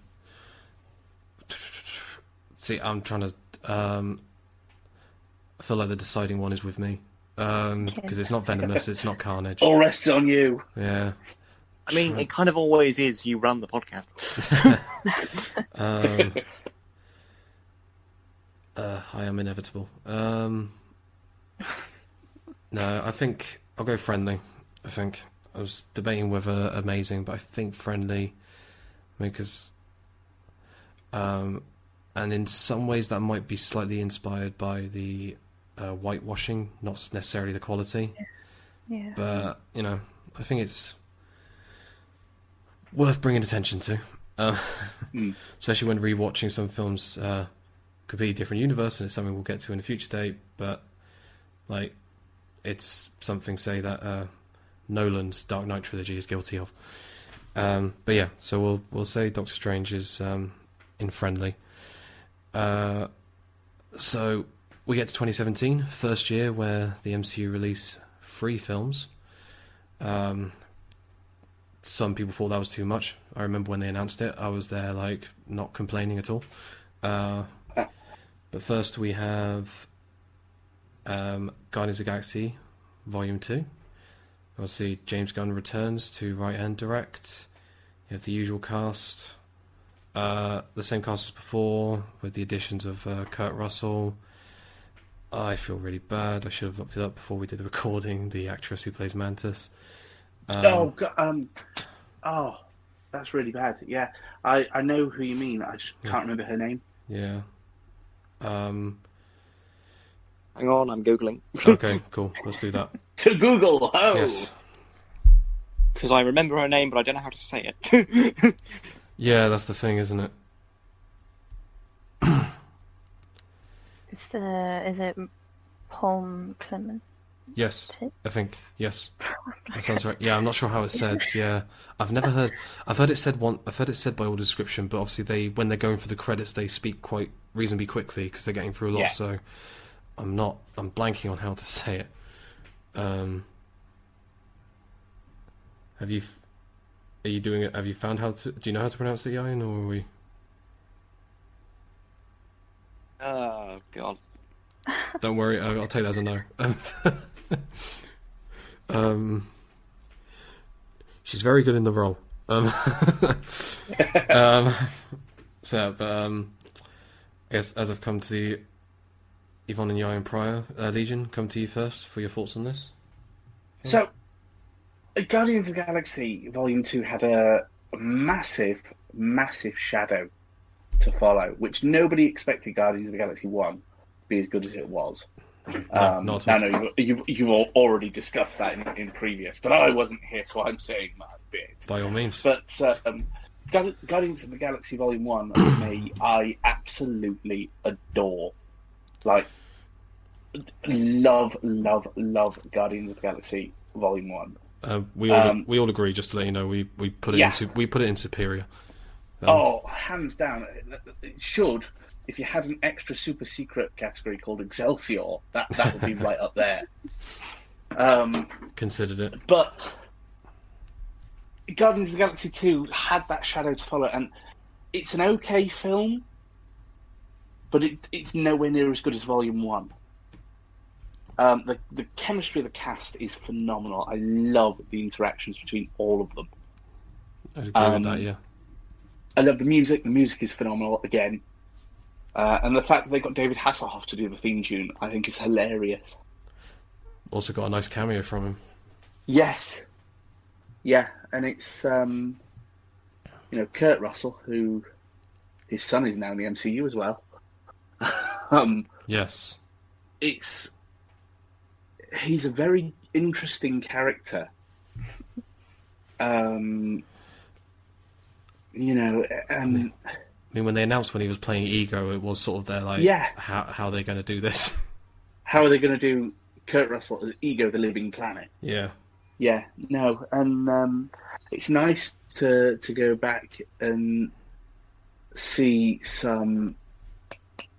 [SPEAKER 1] See, I'm trying to. Um, I feel like the deciding one is with me. Because
[SPEAKER 2] Okay.
[SPEAKER 1] it's not Venomous, it's not Carnage.
[SPEAKER 4] All rests on you.
[SPEAKER 1] Yeah.
[SPEAKER 3] I mean, it kind of always is. You run the podcast. (laughs)
[SPEAKER 1] Um, uh, I am inevitable. Um, no, I think I'll go friendly. I think I was debating whether amazing, but I think friendly because, um, and in some ways that might be slightly inspired by the uh, whitewashing, not necessarily the quality
[SPEAKER 2] yeah.
[SPEAKER 1] but you know, I think it's worth bringing attention to, uh,
[SPEAKER 4] Mm. (laughs)
[SPEAKER 1] especially when rewatching some films. Uh, completely different universe, and it's something we'll get to in a future date. But like, it's something say that uh, Nolan's Dark Knight trilogy is guilty of. Um, but yeah, so we'll we'll say Doctor Strange is um, in friendly. Uh, so we get to 2017, first year where the MCU release three films. Um, some people thought that was too much. I remember when they announced it, I was there like not complaining at all. Uh, but first we have um, Guardians of Galaxy Volume 2. Obviously, James Gunn returns to write and direct. You have the usual cast. Uh, the same cast as before, with the additions of uh, Kurt Russell. I feel really bad. I should have looked it up before we did the (laughs) recording. The actress who plays Mantis. Um,
[SPEAKER 4] oh, go- um, oh, that's really bad. Yeah, I, I know who you mean. I just can't remember her name.
[SPEAKER 1] Yeah. Um,
[SPEAKER 3] Hang on, I'm googling
[SPEAKER 1] okay, (laughs) cool. Let's do that.
[SPEAKER 4] To Google. Oh,
[SPEAKER 1] Yes.
[SPEAKER 3] because I remember her name, but I don't know how to say it. (laughs)
[SPEAKER 1] Yeah, that's the thing, isn't it? (clears throat)
[SPEAKER 2] It's the is it Palm Clement?
[SPEAKER 1] Yes, I think yes. (laughs) That sounds right. Yeah, I'm not sure how it's said. (laughs) Yeah, I've never heard. I've heard it said one. I've heard it said by all description, but obviously they when they're going for the credits, they speak quite reasonably quickly because they're getting through a lot.
[SPEAKER 4] Yeah.
[SPEAKER 1] So I'm not. I'm blanking on how to say it. Um, have you? F- Are you doing it? Have you found how to? Do you know how to pronounce it, Ian, or are we?
[SPEAKER 3] oh god.
[SPEAKER 1] Don't worry, I'll, I'll take that as a no. (laughs) um, she's very good in the role. Um, (laughs) um, so, but, um, I guess as I've come to the Yvonne and Ryan Pryor uh, Legion, come to you first for your thoughts on this.
[SPEAKER 4] So, Guardians of the Galaxy Volume 2 had a massive, massive shadow to follow, which nobody expected Guardians of the Galaxy 1 to be as good as it was. Um,
[SPEAKER 1] not at
[SPEAKER 4] I know you've, you've, already discussed that in, in previous, but I wasn't here, so I'm saying my bit.
[SPEAKER 1] By all means.
[SPEAKER 4] But um, Guardians of the Galaxy Volume 1, for me, I absolutely adore. Like, love, love, love Guardians of the Galaxy Volume 1.
[SPEAKER 1] Uh, we all
[SPEAKER 4] um,
[SPEAKER 1] we all agree. Just to let you know, we, we put it
[SPEAKER 4] Yeah.
[SPEAKER 1] in we put it in superior. Um,
[SPEAKER 4] Oh, hands down. It should. If you had an extra super secret category called Excelsior, that, that would be right up there. (laughs) Um,
[SPEAKER 1] considered it.
[SPEAKER 4] but Guardians of the Galaxy 2 had that shadow to follow, and it's an okay film, but it, it's nowhere near as good as Volume 1. Um, the, the chemistry of the cast is phenomenal. I love the interactions between all of them.
[SPEAKER 1] I agree
[SPEAKER 4] Um,
[SPEAKER 1] with that. Yeah.
[SPEAKER 4] I love the music. The music is phenomenal again. Uh, and the fact that they got David Hasselhoff to do the theme tune, I think is hilarious.
[SPEAKER 1] Also got a nice cameo from him.
[SPEAKER 4] Yes. Yeah, and it's um, you know Kurt Russell, who his son is now in the MCU as well. (laughs) um,
[SPEAKER 1] Yes.
[SPEAKER 4] it's he's a very interesting character. Um, you know, and
[SPEAKER 1] I mean, when they announced when he was playing Ego, it was sort of their like,
[SPEAKER 4] Yeah.
[SPEAKER 1] how how are they going to do this?
[SPEAKER 4] how are they going to do Kurt Russell as Ego, the Living Planet?
[SPEAKER 1] yeah.
[SPEAKER 4] Yeah, no, and um, it's nice to to go back and see some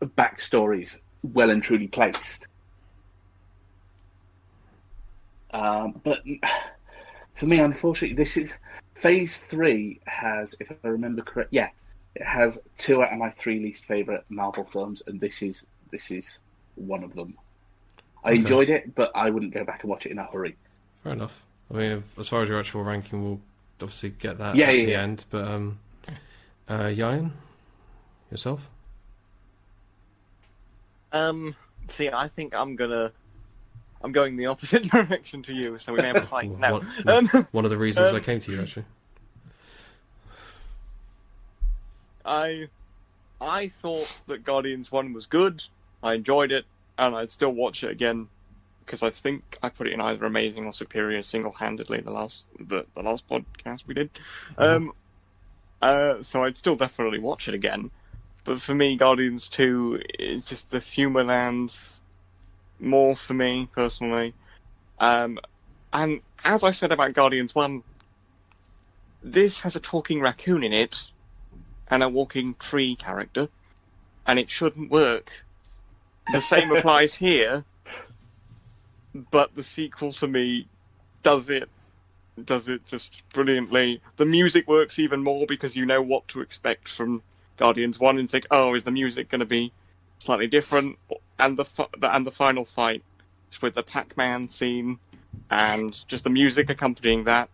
[SPEAKER 4] backstories well and truly placed. Um, but for me, unfortunately, this is Phase Three has, if I remember correct, yeah, it has two out of my three least favorite Marvel films, and this is this is one of them. I
[SPEAKER 1] Okay.
[SPEAKER 4] enjoyed it, but I wouldn't go back and watch it in a hurry.
[SPEAKER 1] Fair enough. I mean, if, as far as your actual ranking, we'll obviously get that
[SPEAKER 4] Yeah,
[SPEAKER 1] at
[SPEAKER 4] yeah,
[SPEAKER 1] the
[SPEAKER 4] yeah.
[SPEAKER 1] end. But um, uh, Yayan, yourself?
[SPEAKER 3] Um, see, I think I'm gonna, I'm going the opposite (laughs) direction to you, so we may have a fight now.
[SPEAKER 1] What- (laughs)
[SPEAKER 3] Um,
[SPEAKER 1] One of the reasons
[SPEAKER 3] Um,
[SPEAKER 1] I came to you, actually.
[SPEAKER 3] I, I thought that Guardians One was good. I enjoyed it, and I'd still watch it again because I think I put it in either amazing or superior single-handedly the last the, the last podcast we did. Um, uh, so I'd still definitely watch it again. But for me, Guardians Two is just the humor lands more for me personally. Um, and as I said about Guardians 1, this has a talking raccoon in it and a walking tree character, and it shouldn't work. The same (laughs) applies here, but the sequel to me does it does it just brilliantly. The music works even more because you know what to expect from Guardians One and think, oh, is the music going to be slightly different? And the, the and the final fight with the Pac-Man scene and just the music accompanying that.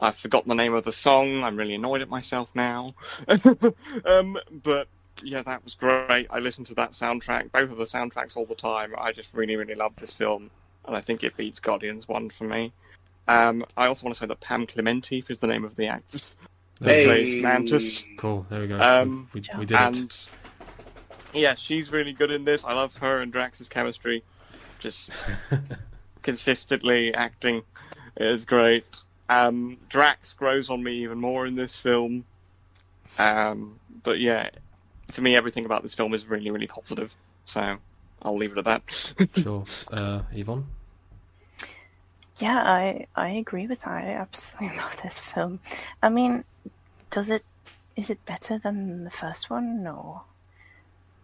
[SPEAKER 3] I've forgotten the name of the song. I'm really annoyed at myself now. (laughs) um, but yeah, that was great. I listened to that soundtrack, both of the soundtracks all the time. I just really, really love this film, and I think it beats Guardians One for me. Um, I also want to say that Pom Klementieff is the name of the actress who
[SPEAKER 1] There we go.
[SPEAKER 3] plays Mantis.
[SPEAKER 1] Cool. There we go.
[SPEAKER 3] Um,
[SPEAKER 1] we, we, we did it.
[SPEAKER 3] And yeah, she's really good in this. I love her and Drax's chemistry. Just (laughs) consistently acting is great. Um, Drax grows on me even more in this film. Um, but yeah, to me, everything about this film is really, really positive. So I'll leave it at that. (laughs)
[SPEAKER 1] Sure. Uh, Yvonne?
[SPEAKER 2] Yeah, I I agree with that. I absolutely (laughs) love this film. I mean, does it is it better than the first one? No,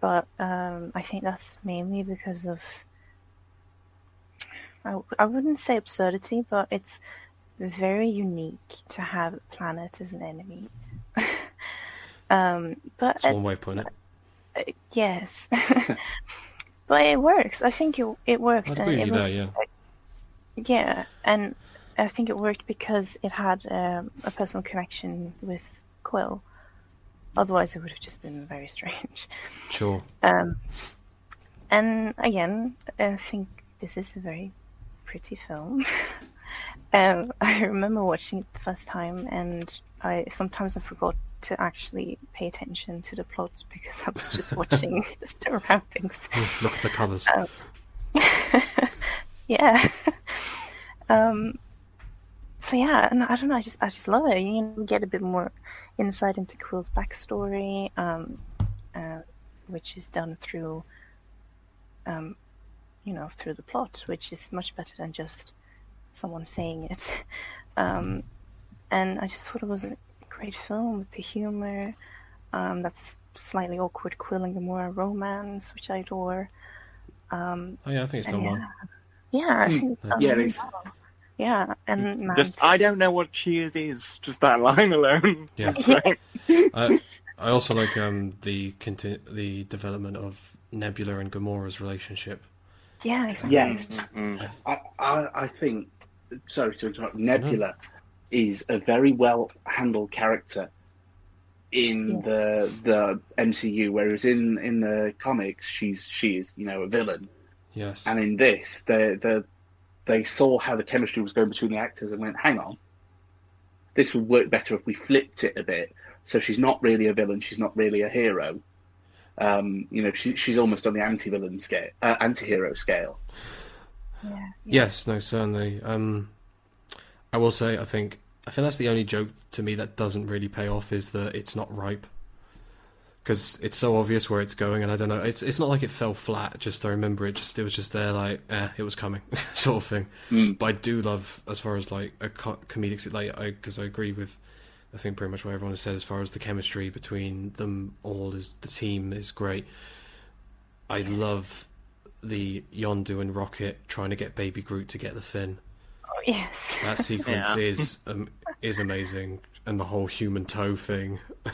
[SPEAKER 2] but um, I think that's mainly because of I, I wouldn't say absurdity, but it's very unique to have a planet as an enemy. (laughs) um, but
[SPEAKER 1] That's one way of putting it.
[SPEAKER 2] uh, yes, (laughs) but it works. I think it it worked. And it was,
[SPEAKER 1] there, yeah.
[SPEAKER 2] yeah, and I think it worked because it had um, a personal connection with Quill. Otherwise, it would have just been very strange.
[SPEAKER 1] Sure.
[SPEAKER 2] Um, and again, I think this is a very pretty film. (laughs) um, I remember watching it the first time, and I sometimes I forgot to actually pay attention to the plot because I was just (laughs) watching (laughs) the surroundings.
[SPEAKER 1] Look at the colours.
[SPEAKER 2] yeah. um. So yeah, and I don't know. I just I just love it. You get a bit more insight into Quill's backstory, um, uh, which is done through, um, you know, through the plot, which is much better than just someone saying it. (laughs) Um, and I just thought it was a great film with the humor. Um, that's slightly awkward Quill and Gamora romance, which I adore. Um,
[SPEAKER 1] Oh, yeah, I think it's
[SPEAKER 2] and
[SPEAKER 1] done
[SPEAKER 2] yeah,
[SPEAKER 1] well.
[SPEAKER 2] yeah, I
[SPEAKER 4] Hmm.
[SPEAKER 2] think it's done
[SPEAKER 4] Yeah, it
[SPEAKER 2] really
[SPEAKER 4] is.
[SPEAKER 2] well. Yeah, and
[SPEAKER 3] just, I don't know what Cheers is. Just that (laughs) line alone.
[SPEAKER 1] Yeah.
[SPEAKER 3] Great. (laughs)
[SPEAKER 1] I, I also like um, the conti- the development of Nebula and Gamora's relationship.
[SPEAKER 2] yeah, exactly.
[SPEAKER 4] Yes,
[SPEAKER 3] Mm.
[SPEAKER 4] I, I, I think. Sorry to interrupt. Nebula is a very well handled character in
[SPEAKER 2] Yeah.
[SPEAKER 4] the the MCU, whereas in in the comics, she's she is you know a villain,
[SPEAKER 1] Yes.
[SPEAKER 4] and in this, the the they saw how the chemistry was going between the actors and went, hang on, this would work better if we flipped it a bit. So she's not really a villain, she's not really a hero. Um, you know, she, she's almost on the anti-villain scale, uh, anti-hero scale.
[SPEAKER 2] yeah.
[SPEAKER 1] Yes, no, certainly. Um, I will say, I think, I think that's the only joke to me that doesn't really pay off is that it's not ripe, because it's so obvious where it's going, and I don't know. It's it's not like it fell flat. Just I remember it. Just it was just there, like, eh, it was coming, (laughs) sort of thing.
[SPEAKER 4] Mm.
[SPEAKER 1] But I do love as far as like a co- comedic, like, I because I agree with. I think pretty much what everyone has said as far as the chemistry between them all is the team is great. I love the Yondu and Rocket trying to get Baby Groot to get the fin.
[SPEAKER 2] Oh, yes.
[SPEAKER 1] That (laughs) sequence
[SPEAKER 3] Yeah.
[SPEAKER 1] is um, is amazing, and the whole human toe thing. (laughs)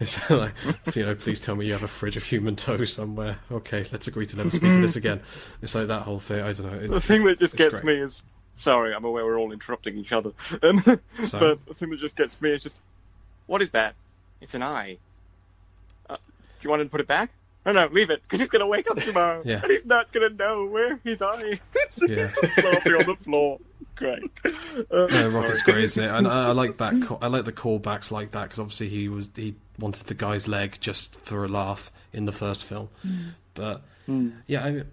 [SPEAKER 1] it's like, you know, please tell me you have a fridge of human toe somewhere. Okay, let's agree to never speak of this (laughs) again. It's like that whole thing. I don't know. It's,
[SPEAKER 3] the thing that just gets
[SPEAKER 1] great.
[SPEAKER 3] me is sorry, I'm aware we're all interrupting each other. (laughs) Um,
[SPEAKER 1] So-
[SPEAKER 3] but the thing that just gets me is just what is that? It's an eye. Uh, do you want to put it back? No, no, leave it because he's gonna wake up tomorrow
[SPEAKER 1] Yeah.
[SPEAKER 3] and he's not gonna know where his eye is.
[SPEAKER 1] Yeah.
[SPEAKER 3] Just laughing on the floor. Great. Uh,
[SPEAKER 1] No, Rocket's
[SPEAKER 3] sorry.
[SPEAKER 1] great, isn't it? And I, I like that. I like the callbacks like that because obviously he was he wanted the guy's leg just for a laugh in the first film, but
[SPEAKER 3] Hmm.
[SPEAKER 1] yeah, I, I'm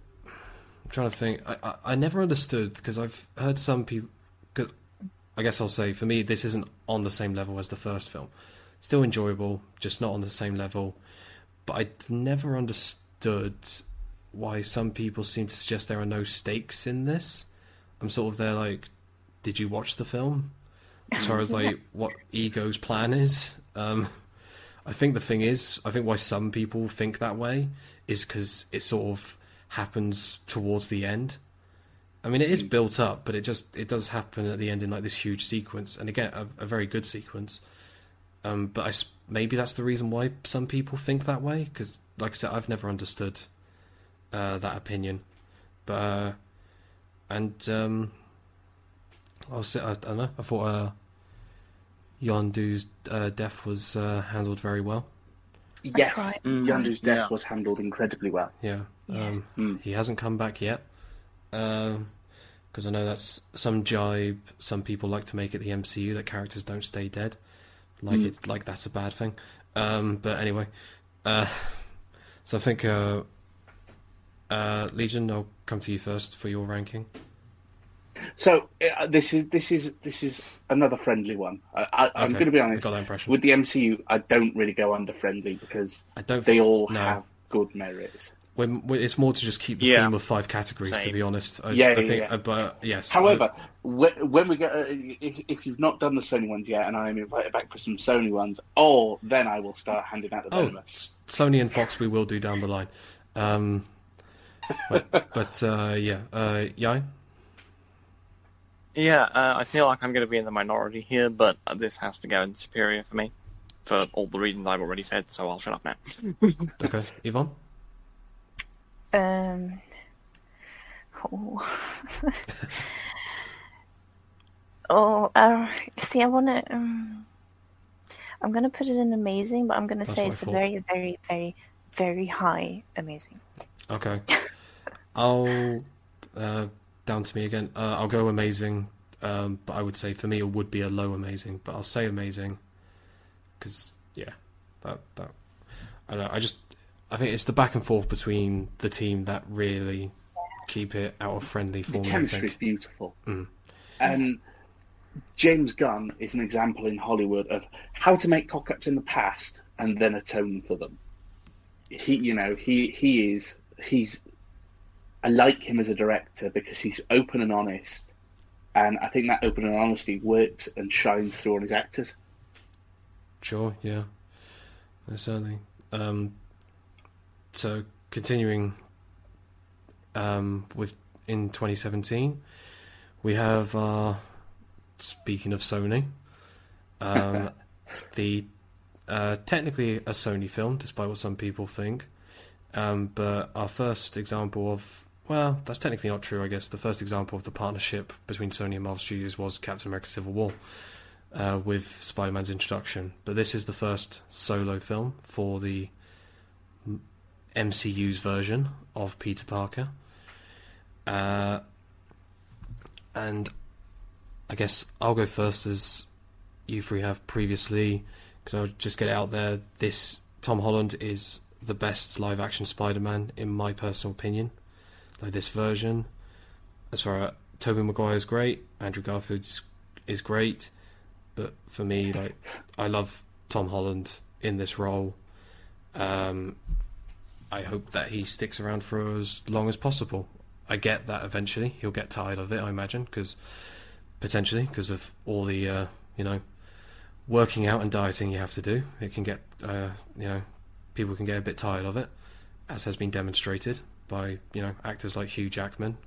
[SPEAKER 1] trying to think. I I, I never understood because I've heard some people. 'cause I guess I'll say for me this isn't on the same level as the first film. Still enjoyable, just not on the same level. But I've never understood why some people seem to suggest there are no stakes in this. I'm sort of there like, did you watch the film? As far as (laughs) like what Ego's plan is, um, I think the thing is, I think why some people think that way is because it sort of happens towards the end. I mean, it is built up, but it just it does happen at the end in like this huge sequence, and again, a, a very good sequence. Um, but I maybe that's the reason why some people think that way, because like I said, I've never understood uh, that opinion. But uh, and um, I was I, I don't know. I thought uh, Yondu's uh, death was uh, handled very well.
[SPEAKER 4] Yes,
[SPEAKER 2] cried.
[SPEAKER 3] Mm,
[SPEAKER 4] Yondu's death
[SPEAKER 3] yeah.
[SPEAKER 4] was handled incredibly well.
[SPEAKER 1] Yeah.
[SPEAKER 2] Yes.
[SPEAKER 1] Um,
[SPEAKER 4] Mm.
[SPEAKER 1] He hasn't come back yet. Because I know that's some jibe some people like to make at the MCU that characters don't stay dead. Like
[SPEAKER 4] Mm.
[SPEAKER 1] it's like that's a bad thing. Um, but anyway, uh, (laughs) so I think uh, Legion. I'll come to you first for your ranking.
[SPEAKER 4] So uh, this is this is this is another friendly one. I, I, I'm going to be
[SPEAKER 1] I
[SPEAKER 4] honest.
[SPEAKER 1] got that impression.
[SPEAKER 4] With the MCU, I don't really go under friendly because
[SPEAKER 1] I don't.
[SPEAKER 4] they all
[SPEAKER 1] no.
[SPEAKER 4] have good merits.
[SPEAKER 1] When, when- it's more to just keep the
[SPEAKER 3] Yeah.
[SPEAKER 1] theme of five categories. To be honest, I,
[SPEAKER 4] Yeah,
[SPEAKER 1] I
[SPEAKER 4] yeah,
[SPEAKER 1] think.
[SPEAKER 4] yeah.
[SPEAKER 1] uh, but yes.
[SPEAKER 4] However, when, when we get, uh, if, if you've not done the Sony ones yet, and I am invited back for some Sony ones, oh, then I will start handing out the
[SPEAKER 1] Oh,
[SPEAKER 4] Venomous.
[SPEAKER 1] Sony and Fox we will do down the line. Um, but but uh, yeah, uh, Yai?
[SPEAKER 3] Yeah, uh, I feel like I'm going to be in the minority here, but uh, this has to go in superior for me, for all the reasons I've already said. So I'll shut up now. (laughs)
[SPEAKER 1] Okay, Yvonne?
[SPEAKER 2] Um. Oh. (laughs) oh. Um. See, I want to. Um, I'm gonna put it in amazing, but I'm gonna say it's a
[SPEAKER 1] thought.
[SPEAKER 2] very, very, very, very high amazing.
[SPEAKER 1] Okay. (laughs) I'll uh, down to me again. Uh, I'll go amazing, um, but I would say for me it would be a low amazing. But I'll say amazing because yeah, that that I don't know. I just I think it's the back and forth between the team that really keep it out of friendly
[SPEAKER 4] The
[SPEAKER 1] for. I
[SPEAKER 4] chemistry is beautiful.
[SPEAKER 1] Mm.
[SPEAKER 4] And James Gunn is an example in Hollywood of how to make cock-ups in the past and then atone for them. He, you know, he he is he's. I like him as a director because he's open and honest, and I think that open and honesty works and shines through on his actors.
[SPEAKER 1] Sure, yeah, No, certainly. Um, so continuing um, with in 2017, we have uh, speaking of Sony, um, (laughs) the uh, technically a Sony film, despite what some people think. Um, but our first example of well, that's technically not true. I guess the first example of the partnership between Sony and Marvel Studios was Captain America: Civil War uh, with Spider Man's introduction. But this is the first solo film for the MCU's version of Peter Parker. Uh, and I guess I'll go first as you three have previously, because I'll just get it out there. This Tom Holland is the best live action Spider Man, in my personal opinion. Like this version. As far as Tobey Maguire is great, Andrew Garfield is, is great, but for me, like I love Tom Holland in this role. Um, I hope that he sticks around for as long as possible. I get that eventually he'll get tired of it. I imagine because potentially because of all the uh, you know working out and dieting you have to do, it can get uh, you know people can get a bit tired of it, as has been demonstrated by you know actors like Hugh Jackman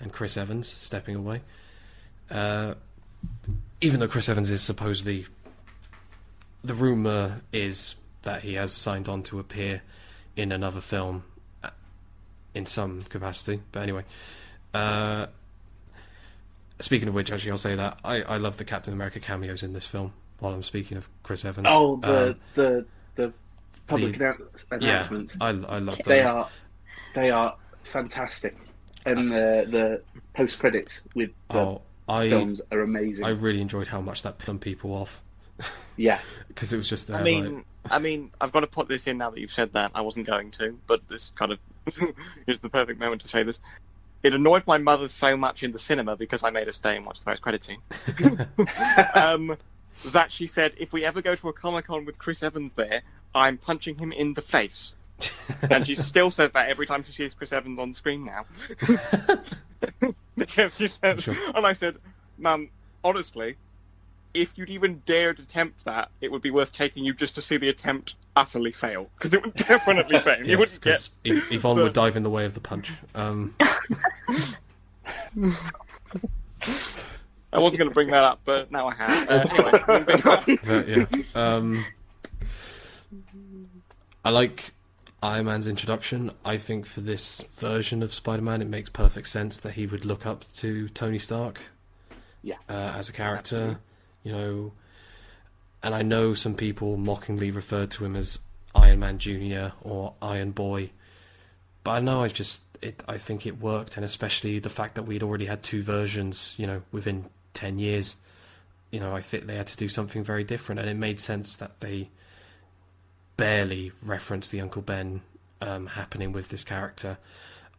[SPEAKER 1] and Chris Evans stepping away. Uh, even though Chris Evans is supposedly, the rumor is that he has signed on to appear in another film uh, in some capacity. But anyway, uh, speaking of which, actually, I'll say that I, I love the Captain America cameos in this film. While I'm speaking of Chris Evans,
[SPEAKER 4] Oh, the
[SPEAKER 1] Um,
[SPEAKER 4] the the public
[SPEAKER 1] the-
[SPEAKER 4] annou-
[SPEAKER 1] yeah,
[SPEAKER 4] announcements.
[SPEAKER 1] I I love those.
[SPEAKER 4] They are they are fantastic, and the the post credits with the
[SPEAKER 1] oh, I
[SPEAKER 4] films are amazing.
[SPEAKER 1] I really enjoyed how much that put people off
[SPEAKER 4] Yeah, (laughs)
[SPEAKER 1] because it was just there.
[SPEAKER 3] I
[SPEAKER 1] like,
[SPEAKER 3] mean, I mean, I've got to put this in now that you've said that. I wasn't going to, but this kind of (laughs) is the perfect moment to say this. It annoyed my mother so much in the cinema because I made her stay and watch the post credit scene. (laughs) um, that she said, if we ever go to a Comic Con with Chris Evans there, I'm punching him in the face. And she still says that every time she sees Chris Evans on screen now. (laughs) because she said,
[SPEAKER 1] Sure.
[SPEAKER 3] and I said, man, honestly, if you'd even dared attempt that, it would be worth taking you just to see the attempt utterly fail because it would (laughs) definitely fail. you wouldn't get.
[SPEAKER 1] Yvonne
[SPEAKER 3] the-
[SPEAKER 1] would dive in the way of the punch. Um, (laughs)
[SPEAKER 3] I wasn't going to bring that up, but now I have. Uh, anyway, moving on.
[SPEAKER 1] but yeah. Um, I like Iron Man's introduction. I think for this version of Spider-Man, it makes perfect sense that he would look up to Tony Stark.
[SPEAKER 4] Yeah.
[SPEAKER 1] Uh, as a character, you know, and I know some people mockingly referred to him as Iron Man Junior or Iron Boy, but I know I just it. I think it worked, and especially the fact that we'd already had two versions, you know, within ten years. You know, I think they had to do something very different, and it made sense that they barely reference the Uncle Ben um, happening with this character.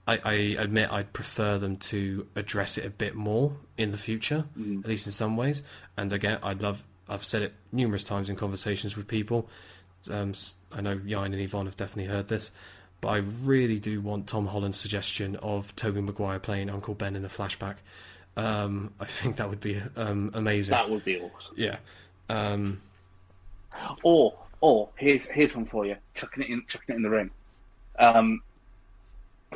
[SPEAKER 1] I, I admit I'd prefer them to address it a bit more in the future, at least in some ways. And again, I'd love. I've said it numerous times in conversations with people. Um, I know Yan and Yvonne have definitely heard this, but I really do want Tom Holland's suggestion of Tobey Maguire playing Uncle Ben in a flashback. Um, I think that would be um, amazing.
[SPEAKER 4] That would be awesome.
[SPEAKER 1] Yeah. Um,
[SPEAKER 4] Or, or here's here's one for you. Chucking it in, chucking it in the ring. Um,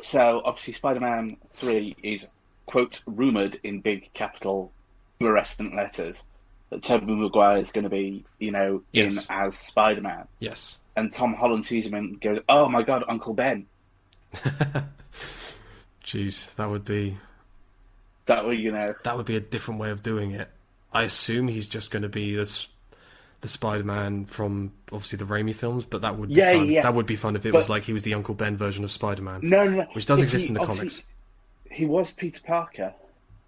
[SPEAKER 4] so obviously, Spider-Man Three is quote rumored in big capital fluorescent letters that Tobey Maguire is going to be, you know, in as Spider-Man,
[SPEAKER 1] yes.
[SPEAKER 4] and Tom Holland sees him and goes, "Oh my God, Uncle Ben." (laughs)
[SPEAKER 1] Jeez, that would be
[SPEAKER 4] That way, you know,
[SPEAKER 1] that would be a different way of doing it. I assume he's just going to be this the Spider-Man from obviously the Raimi films, but that would be
[SPEAKER 4] Yeah,
[SPEAKER 1] fun.
[SPEAKER 4] yeah.
[SPEAKER 1] That would be fun if it was like he was the Uncle Ben version of Spider-Man,
[SPEAKER 4] no, no, no,
[SPEAKER 1] which does
[SPEAKER 4] But
[SPEAKER 1] exist
[SPEAKER 4] he-
[SPEAKER 1] in the comics,
[SPEAKER 4] He was Peter Parker,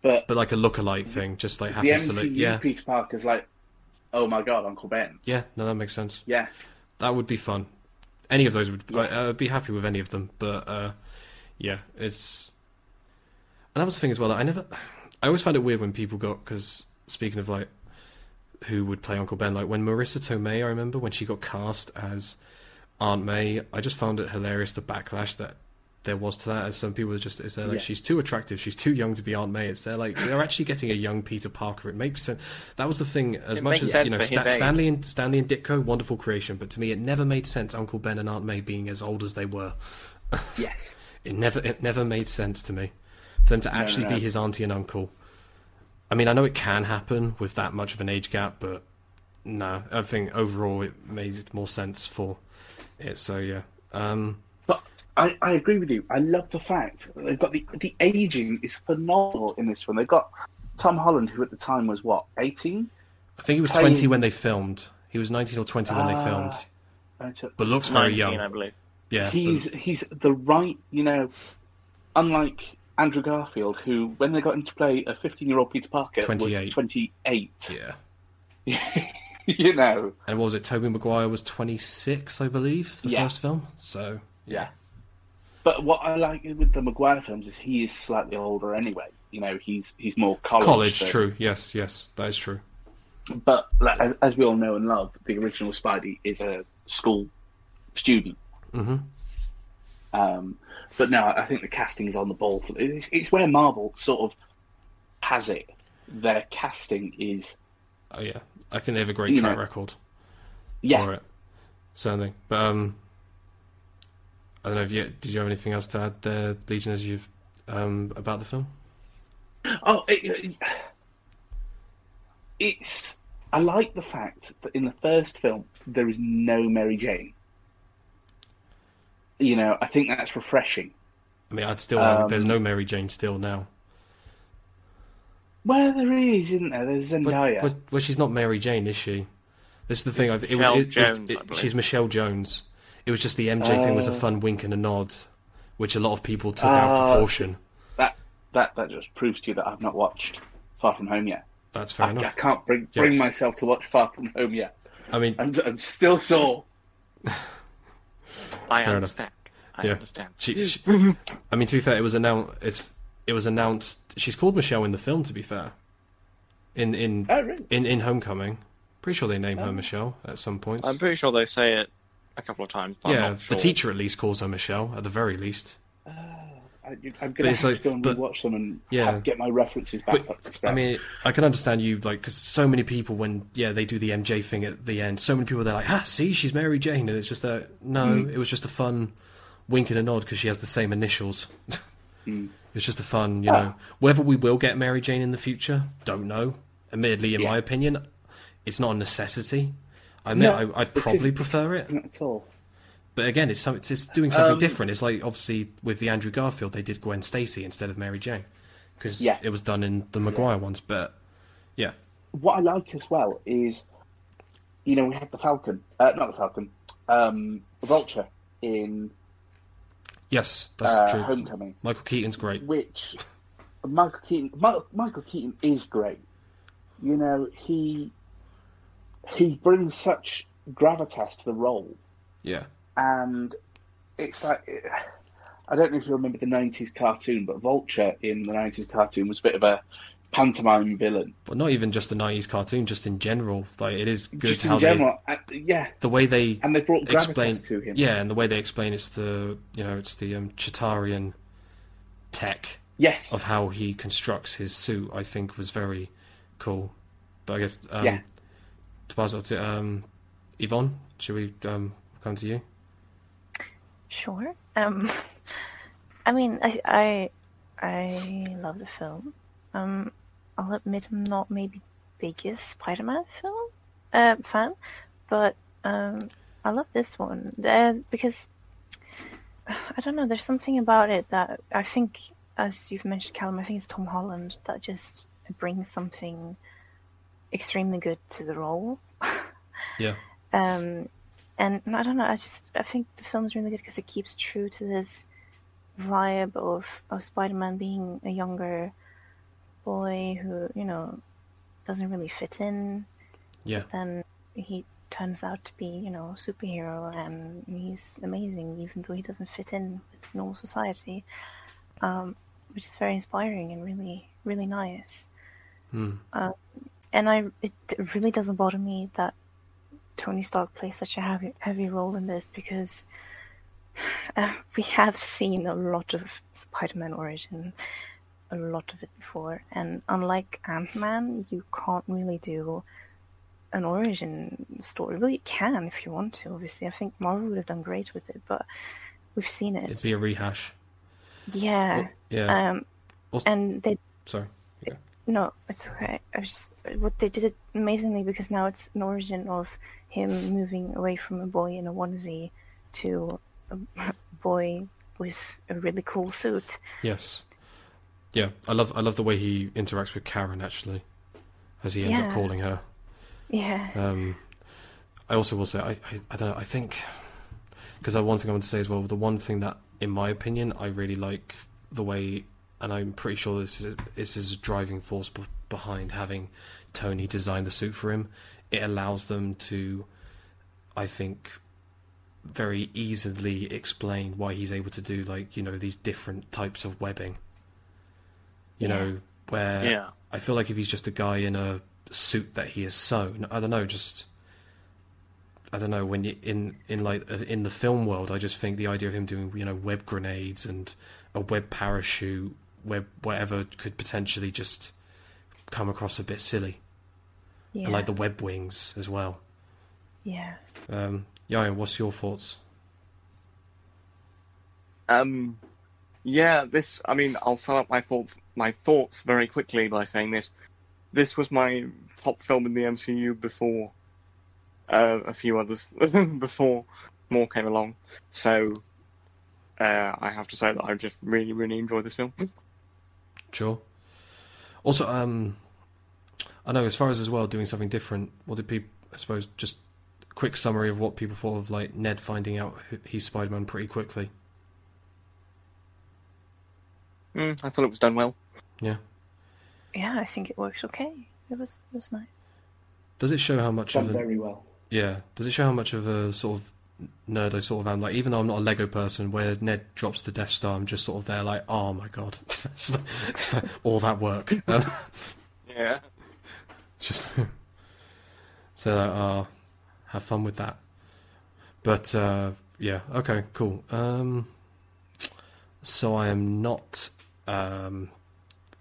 [SPEAKER 4] but
[SPEAKER 1] but like a lookalike thing, just like
[SPEAKER 4] the
[SPEAKER 1] happens to
[SPEAKER 4] MCU
[SPEAKER 1] look. Yeah,
[SPEAKER 4] Peter Parker's like, "Oh my God, Uncle Ben."
[SPEAKER 1] yeah. No, that makes sense.
[SPEAKER 4] Yeah,
[SPEAKER 1] That would be fun. Any of those would. I, I'd be happy with any of them, but uh, yeah, it's. And that was the thing as well. That I never. I always find it weird when people got because speaking of like who would play Uncle Ben, like when Marisa Tomei, I remember when she got cast as Aunt May, I just found it hilarious the backlash that there was to that. As some people were just, it's they're like
[SPEAKER 4] Yeah.
[SPEAKER 1] she's too attractive, she's too young to be Aunt May. It's they're like they're actually getting a young Peter Parker. It makes sense. That was the thing. As
[SPEAKER 3] It
[SPEAKER 1] much as you know, Sta-
[SPEAKER 3] Stan
[SPEAKER 1] Lee and Stan Lee and Ditko, wonderful creation, but to me, it never made sense. Uncle Ben and Aunt May being as old as they were.
[SPEAKER 4] yes. (laughs)
[SPEAKER 1] It never it never made sense to me for them to actually
[SPEAKER 4] no.
[SPEAKER 1] be his auntie and uncle. I mean, I know it can happen with that much of an age gap, but no, I think overall it made more sense for it. So yeah, um,
[SPEAKER 4] But I, I agree with you. I love the fact that they've got the the aging is phenomenal in this one. They've got Tom Holland, who at the time was what eighteen,
[SPEAKER 1] I think he was
[SPEAKER 4] Playing-
[SPEAKER 1] twenty when they filmed. He was nineteen or twenty when they
[SPEAKER 4] Ah.
[SPEAKER 1] filmed, but looks very
[SPEAKER 3] 19,
[SPEAKER 1] young.
[SPEAKER 3] I believe.
[SPEAKER 1] Yeah, but-
[SPEAKER 4] he's he's the right, you know, unlike Andrew Garfield, who when they got him to play a fifteen-year-old Peter Parker
[SPEAKER 1] 28.
[SPEAKER 4] was twenty-eight.
[SPEAKER 1] yeah. (laughs)
[SPEAKER 4] you know,
[SPEAKER 1] And what was it? Tobey Maguire was twenty six, I believe, the
[SPEAKER 4] Yeah.
[SPEAKER 1] first film. So
[SPEAKER 4] yeah. But what I like with the Maguire films is he is slightly older anyway. You know, he's he's more college.
[SPEAKER 1] college, true. Yes, yes, that is true.
[SPEAKER 4] But like, as, as we all know and love, the original Spidey is a school student.
[SPEAKER 1] hmm
[SPEAKER 4] Um, but no, I think the casting is on the ball. For, it's, it's where Marvel sort of has it. Their casting is
[SPEAKER 1] Oh yeah, I think they have a great track
[SPEAKER 4] know.
[SPEAKER 1] record.
[SPEAKER 4] yeah.
[SPEAKER 1] for it. Certainly. But um I don't know if you did you have anything else to add there, Legion, as you've um about the film?
[SPEAKER 4] Oh, it, it's. I like the fact that in the first film there is no Mary Jane. You know, I think that's refreshing.
[SPEAKER 1] I mean I'd still
[SPEAKER 4] Um,
[SPEAKER 1] there's no Mary Jane still now.
[SPEAKER 4] Well, there is, isn't there? There's
[SPEAKER 1] But,
[SPEAKER 4] Zendaya.
[SPEAKER 1] but well she's not Mary Jane, is she? This is the thing. I've, it was
[SPEAKER 3] Michelle
[SPEAKER 1] it, it,
[SPEAKER 3] Jones,
[SPEAKER 1] it-
[SPEAKER 3] I
[SPEAKER 1] she's Michelle Jones. It was just the MJ thing was a fun wink and a nod, which a lot of people took out of
[SPEAKER 4] Ah,
[SPEAKER 1] proportion.
[SPEAKER 4] that that that just proves to you that I've not watched Far From Home yet.
[SPEAKER 1] That's fair
[SPEAKER 4] I, I can't bring
[SPEAKER 1] Yeah.
[SPEAKER 4] bring myself to watch Far From Home yet.
[SPEAKER 1] I mean,
[SPEAKER 4] I'm, I'm still sore. (laughs)
[SPEAKER 3] I
[SPEAKER 1] Fair enough.
[SPEAKER 3] understand. I
[SPEAKER 1] Yeah.
[SPEAKER 3] understand.
[SPEAKER 1] she, she, I mean, to be fair, it was announced. It's, it was announced. She's called Michelle in the film. To be fair, in in
[SPEAKER 4] Oh, really?
[SPEAKER 1] in in Homecoming, pretty sure they name
[SPEAKER 4] Oh.
[SPEAKER 1] her Michelle at some point.
[SPEAKER 3] I'm pretty sure they say it a couple of times. But I'm
[SPEAKER 1] yeah,
[SPEAKER 3] not sure.
[SPEAKER 1] the teacher at least calls her Michelle at the very least.
[SPEAKER 4] Uh, I, I'm gonna have
[SPEAKER 1] like-
[SPEAKER 4] to go and
[SPEAKER 1] but-
[SPEAKER 4] rewatch them and
[SPEAKER 1] Yeah.
[SPEAKER 4] have- get my references back
[SPEAKER 1] But,
[SPEAKER 4] up to scratch.
[SPEAKER 1] I mean, I can understand you, like, because so many people, when, yeah, they do the MJ thing at the end, so many people, they're like, ah, see, she's Mary Jane. And it's just a, no,
[SPEAKER 4] Mm.
[SPEAKER 1] it was just a fun wink and a nod because she has the same initials. (laughs)
[SPEAKER 4] Mm.
[SPEAKER 1] It's just a fun, you
[SPEAKER 4] Ah.
[SPEAKER 1] know. Whether we will get Mary Jane in the future, don't know. Admittedly, in
[SPEAKER 4] Yeah.
[SPEAKER 1] my opinion, it's not a necessity. I mean,
[SPEAKER 4] No,
[SPEAKER 1] I, I'd probably prefer it.
[SPEAKER 4] Not at all.
[SPEAKER 1] But again, it's, some, it's, doing something
[SPEAKER 4] Um,
[SPEAKER 1] different. It's like, obviously, with the Andrew Garfield, they did Gwen Stacy instead of Mary Jane. Because
[SPEAKER 4] Yes.
[SPEAKER 1] it was done in the Maguire ones. But, yeah.
[SPEAKER 4] What I like as well is, you know, we had the Falcon, uh, not the Falcon, um, Vulture in
[SPEAKER 1] Yes, that's
[SPEAKER 4] uh,
[SPEAKER 1] true.
[SPEAKER 4] Homecoming,
[SPEAKER 1] Michael Keaton's great.
[SPEAKER 4] which Michael Keaton, Mi- Michael Keaton is great. You know, he he brings such gravitas to the role,
[SPEAKER 1] Yeah.
[SPEAKER 4] And it's like I don't know if you remember the '90s cartoon, but Vulture in the '90s cartoon was a bit of a pantomime villain.
[SPEAKER 1] But not even just the 90s cartoon, just in general. Like, it is good
[SPEAKER 4] Just
[SPEAKER 1] how
[SPEAKER 4] in general, uh, yeah.
[SPEAKER 1] The way they
[SPEAKER 4] and they brought
[SPEAKER 1] explain.
[SPEAKER 4] to him.
[SPEAKER 1] Yeah, and the way they explain it's the. You know, it's the um, Chitaurian tech
[SPEAKER 4] Yes.
[SPEAKER 1] of how he constructs his suit, I think was very cool. But I guess. Um,
[SPEAKER 4] Yeah.
[SPEAKER 1] To pass it to um, Yvonne, should we um, come to you?
[SPEAKER 2] Sure. Um, (laughs) I mean, I, I, I love the film. Um, I'll admit I'm not maybe biggest Spider-Man film uh, fan, but um, I love this one uh, because (sighs) I don't know. There's something about it that I think, as you've mentioned, Callum. I think it's Tom Holland that just brings something extremely good to the role. (laughs)
[SPEAKER 1] Yeah.
[SPEAKER 2] Um, and I don't know. I just I think the film is really good because it keeps true to this vibe of of Spider-Man being a younger boy who you know doesn't really fit in.
[SPEAKER 1] Yeah.
[SPEAKER 2] Then he turns out to be you know a superhero and he's amazing even though he doesn't fit in with normal society, um, which is very inspiring and really really nice.
[SPEAKER 1] Hmm.
[SPEAKER 2] And I it really doesn't bother me that Tony Stark plays such a heavy heavy role in this because (sighs) uh, we have seen a lot of Spider-Man origin, a lot of it before, and unlike Ant-Man, you can't really do an origin story. Well, you can if you want to. Obviously, I think Marvel would have done great with it, but we've seen it.
[SPEAKER 1] It'd be a rehash.
[SPEAKER 2] yeah.
[SPEAKER 1] Yeah.
[SPEAKER 2] Um,
[SPEAKER 1] Also-
[SPEAKER 2] and they
[SPEAKER 1] Sorry.
[SPEAKER 2] No, it's okay. I just what they did it amazingly because now it's an origin of him moving away from a boy in a onesie to a boy with a really cool suit.
[SPEAKER 1] Yes. Yeah, I love I love the way he interacts with Karen actually, as he ends up calling her.
[SPEAKER 2] Yeah,
[SPEAKER 1] Um, I also will say I, I, I don't know I think because one thing I want to say as well the one thing that in my opinion I really like the way and I'm pretty sure this is this is a driving force b- behind having Tony design the suit for him. It allows them to, I think, very easily explain why he's able to do like you know these different types of webbing. You
[SPEAKER 2] Yeah.
[SPEAKER 1] know where
[SPEAKER 3] Yeah.
[SPEAKER 1] I feel like if he's just a guy in a suit that he has sewn, I don't know, just I don't know when you in in like uh, in the film world, I just think the idea of him doing you know web grenades and a web parachute, web whatever could potentially just come across a bit silly,
[SPEAKER 2] yeah,
[SPEAKER 1] and like the web wings as well.
[SPEAKER 2] yeah.
[SPEAKER 1] Um, yeah, what's your thoughts?
[SPEAKER 3] Um, yeah, this. I mean, I'll sum up my thoughts. My thoughts very quickly by saying this. This was my top film in the MCU before uh, a few others (laughs) before more came along. So uh, I have to say that I just really, really enjoyed this film.
[SPEAKER 1] Sure. Also, um, I know as far as as well doing something different. What did people? I suppose just quick summary of what people thought of like Ned finding out he's Spider Man pretty quickly.
[SPEAKER 3] Mm, I thought it was done well.
[SPEAKER 1] Yeah.
[SPEAKER 2] Yeah, I think it works okay. It was it was nice.
[SPEAKER 1] Does it show how much
[SPEAKER 4] Done
[SPEAKER 1] of a
[SPEAKER 4] very well.
[SPEAKER 1] yeah? Does it show how much of a sort of nerd I sort of am? Like, even though I'm not a Lego person, where Ned drops the Death Star, I'm just sort of there, like, oh my god, (laughs) it's like, it's like all that work. (laughs) Um,
[SPEAKER 3] Yeah. (laughs)
[SPEAKER 1] just so like, uh, have fun with that. But uh, yeah, okay, cool. Um, so I am not um,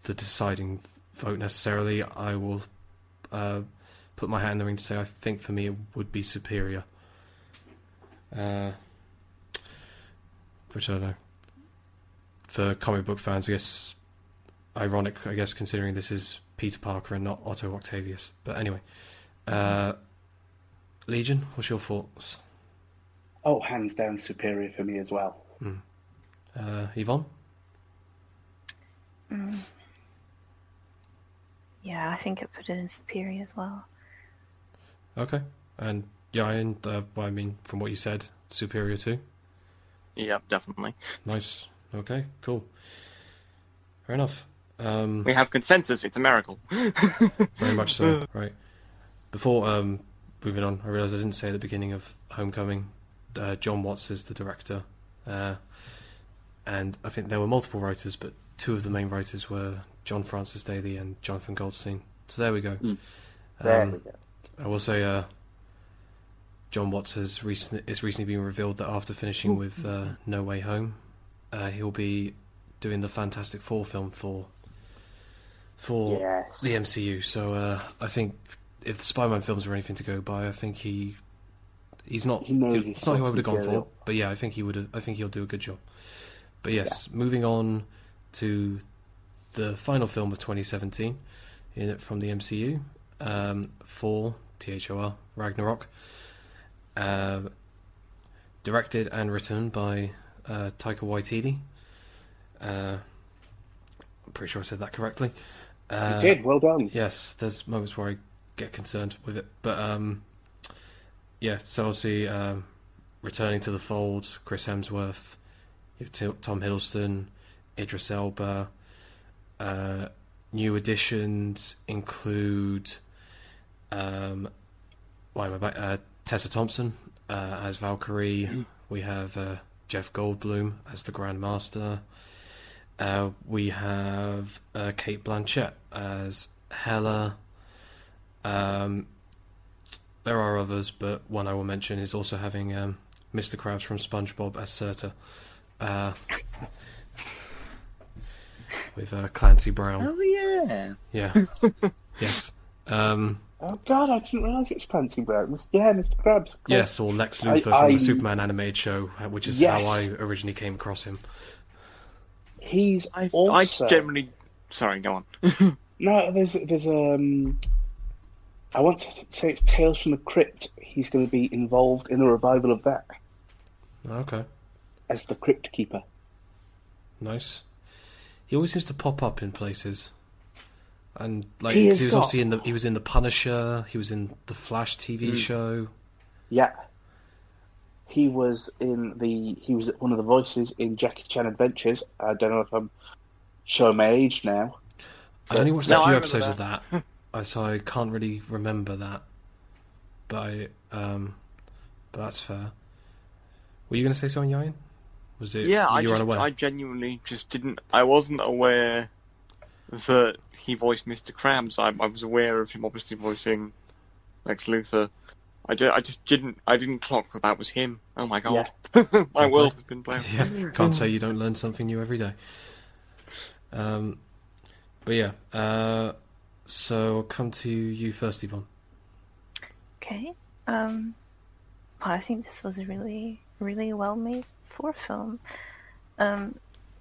[SPEAKER 1] the deciding vote necessarily. I will uh, put my hat in the ring to say I think for me it would be superior. Uh, which I don't know. For comic book fans, I guess ironic, I guess, considering this is Peter Parker and not Otto Octavius. But anyway, uh, Legion, what's your thoughts?
[SPEAKER 4] Oh, hands down superior for me as well.
[SPEAKER 1] Uh, Yvonne?
[SPEAKER 2] Mm. Yeah, I think it put it in superior as well.
[SPEAKER 1] Okay. And yeah, and uh, I mean, from what you said, superior too.
[SPEAKER 3] Yep, definitely.
[SPEAKER 1] Nice. Okay, cool. Fair enough. Um,
[SPEAKER 3] We have consensus. It's a miracle. (laughs)
[SPEAKER 1] very much so. Right. Before um, moving on, I realised I didn't say at the beginning of Homecoming, uh, John Watts is the director, uh, and I think there were multiple writers, but two of the main writers were John Francis Daly and Jonathan Goldstein. So there we go.
[SPEAKER 4] Mm. There
[SPEAKER 1] Um,
[SPEAKER 4] we go.
[SPEAKER 1] I will say, uh, John Watts has recent, it's recently been revealed that after finishing with uh, No Way Home, uh, he'll be doing the Fantastic Four film for for
[SPEAKER 4] Yes.
[SPEAKER 1] the MCU. So uh, I think if the Spider-Man films are anything to go by, I think he he's not
[SPEAKER 4] He knows his
[SPEAKER 1] it's not who I would have gone for, but yeah, I think he would. I think he'll do a good job. But yes, moving on to the final film of 2017 in it from the MCU, um, for THOR Ragnarok, uh, directed and written by uh, Taika Waititi. Uh, I'm pretty sure I said that correctly. Uh,
[SPEAKER 4] you did. Well done.
[SPEAKER 1] Yes, there's moments where I get concerned with it, but um, yeah. So obviously, um, returning to the fold, Chris Hemsworth, you have Tom Hiddleston, Idris Elba. Uh, new additions include, um, why am I back? Tessa Thompson uh, as Valkyrie. We have uh, Jeff Goldblum as the Grand Master. Uh, we have uh, Cate Blanchett as Hela. Um, there are others, but one I will mention is also having um, Mr. Krabs from SpongeBob as Surtur. Uh, (laughs) with uh, Clancy Brown.
[SPEAKER 3] Oh yeah.
[SPEAKER 1] Yeah. (laughs) yes. Um,
[SPEAKER 4] Oh God, I didn't realise it was Clancy Brown. Yeah, Mr. Krabs. of course.
[SPEAKER 1] yes, or Lex Luthor
[SPEAKER 4] I-
[SPEAKER 1] from
[SPEAKER 4] I-
[SPEAKER 1] the Superman animated show, uh, which is
[SPEAKER 4] Yes.
[SPEAKER 1] how I originally came across him.
[SPEAKER 4] He's
[SPEAKER 3] I
[SPEAKER 4] also
[SPEAKER 3] I generally. Sorry, go on. (laughs)
[SPEAKER 4] no. There's there's um. I want to say it's Tales from the Crypt. He's going to be involved in the revival of that
[SPEAKER 1] Okay.
[SPEAKER 4] as the Crypt Keeper.
[SPEAKER 1] Nice. He always seems to pop up in places, and like
[SPEAKER 4] He
[SPEAKER 1] 'cause
[SPEAKER 4] has
[SPEAKER 1] he was
[SPEAKER 4] got-
[SPEAKER 1] obviously in the he was in the Punisher. He was in the Flash TV
[SPEAKER 3] Mm.
[SPEAKER 1] show.
[SPEAKER 4] Yeah. He was in the he was one of the voices in Jackie Chan Adventures. I don't know if I'm showing my age now.
[SPEAKER 1] I only watched
[SPEAKER 3] No,
[SPEAKER 1] a
[SPEAKER 3] I
[SPEAKER 1] few episodes
[SPEAKER 3] that.
[SPEAKER 1] of that, I (laughs) so I can't really remember that. But I, um, but that's fair. Were you going to say something, Ryan? Was it?
[SPEAKER 3] yeah, I
[SPEAKER 1] were
[SPEAKER 3] just,
[SPEAKER 1] unaware.
[SPEAKER 3] I genuinely just didn't. I wasn't aware that he voiced Mr. Krabs. I, I was aware of him obviously voicing Lex Luthor. I, ju- I just didn't. I didn't clock that that was him. Oh my god, (laughs) my world has been blown.
[SPEAKER 1] Yeah, can't say you don't learn something new every day. Um, but yeah, uh, so I'll come to you first, Yvonne.
[SPEAKER 2] Okay. Um, well, I think this was a really, really well made Thor film. Um,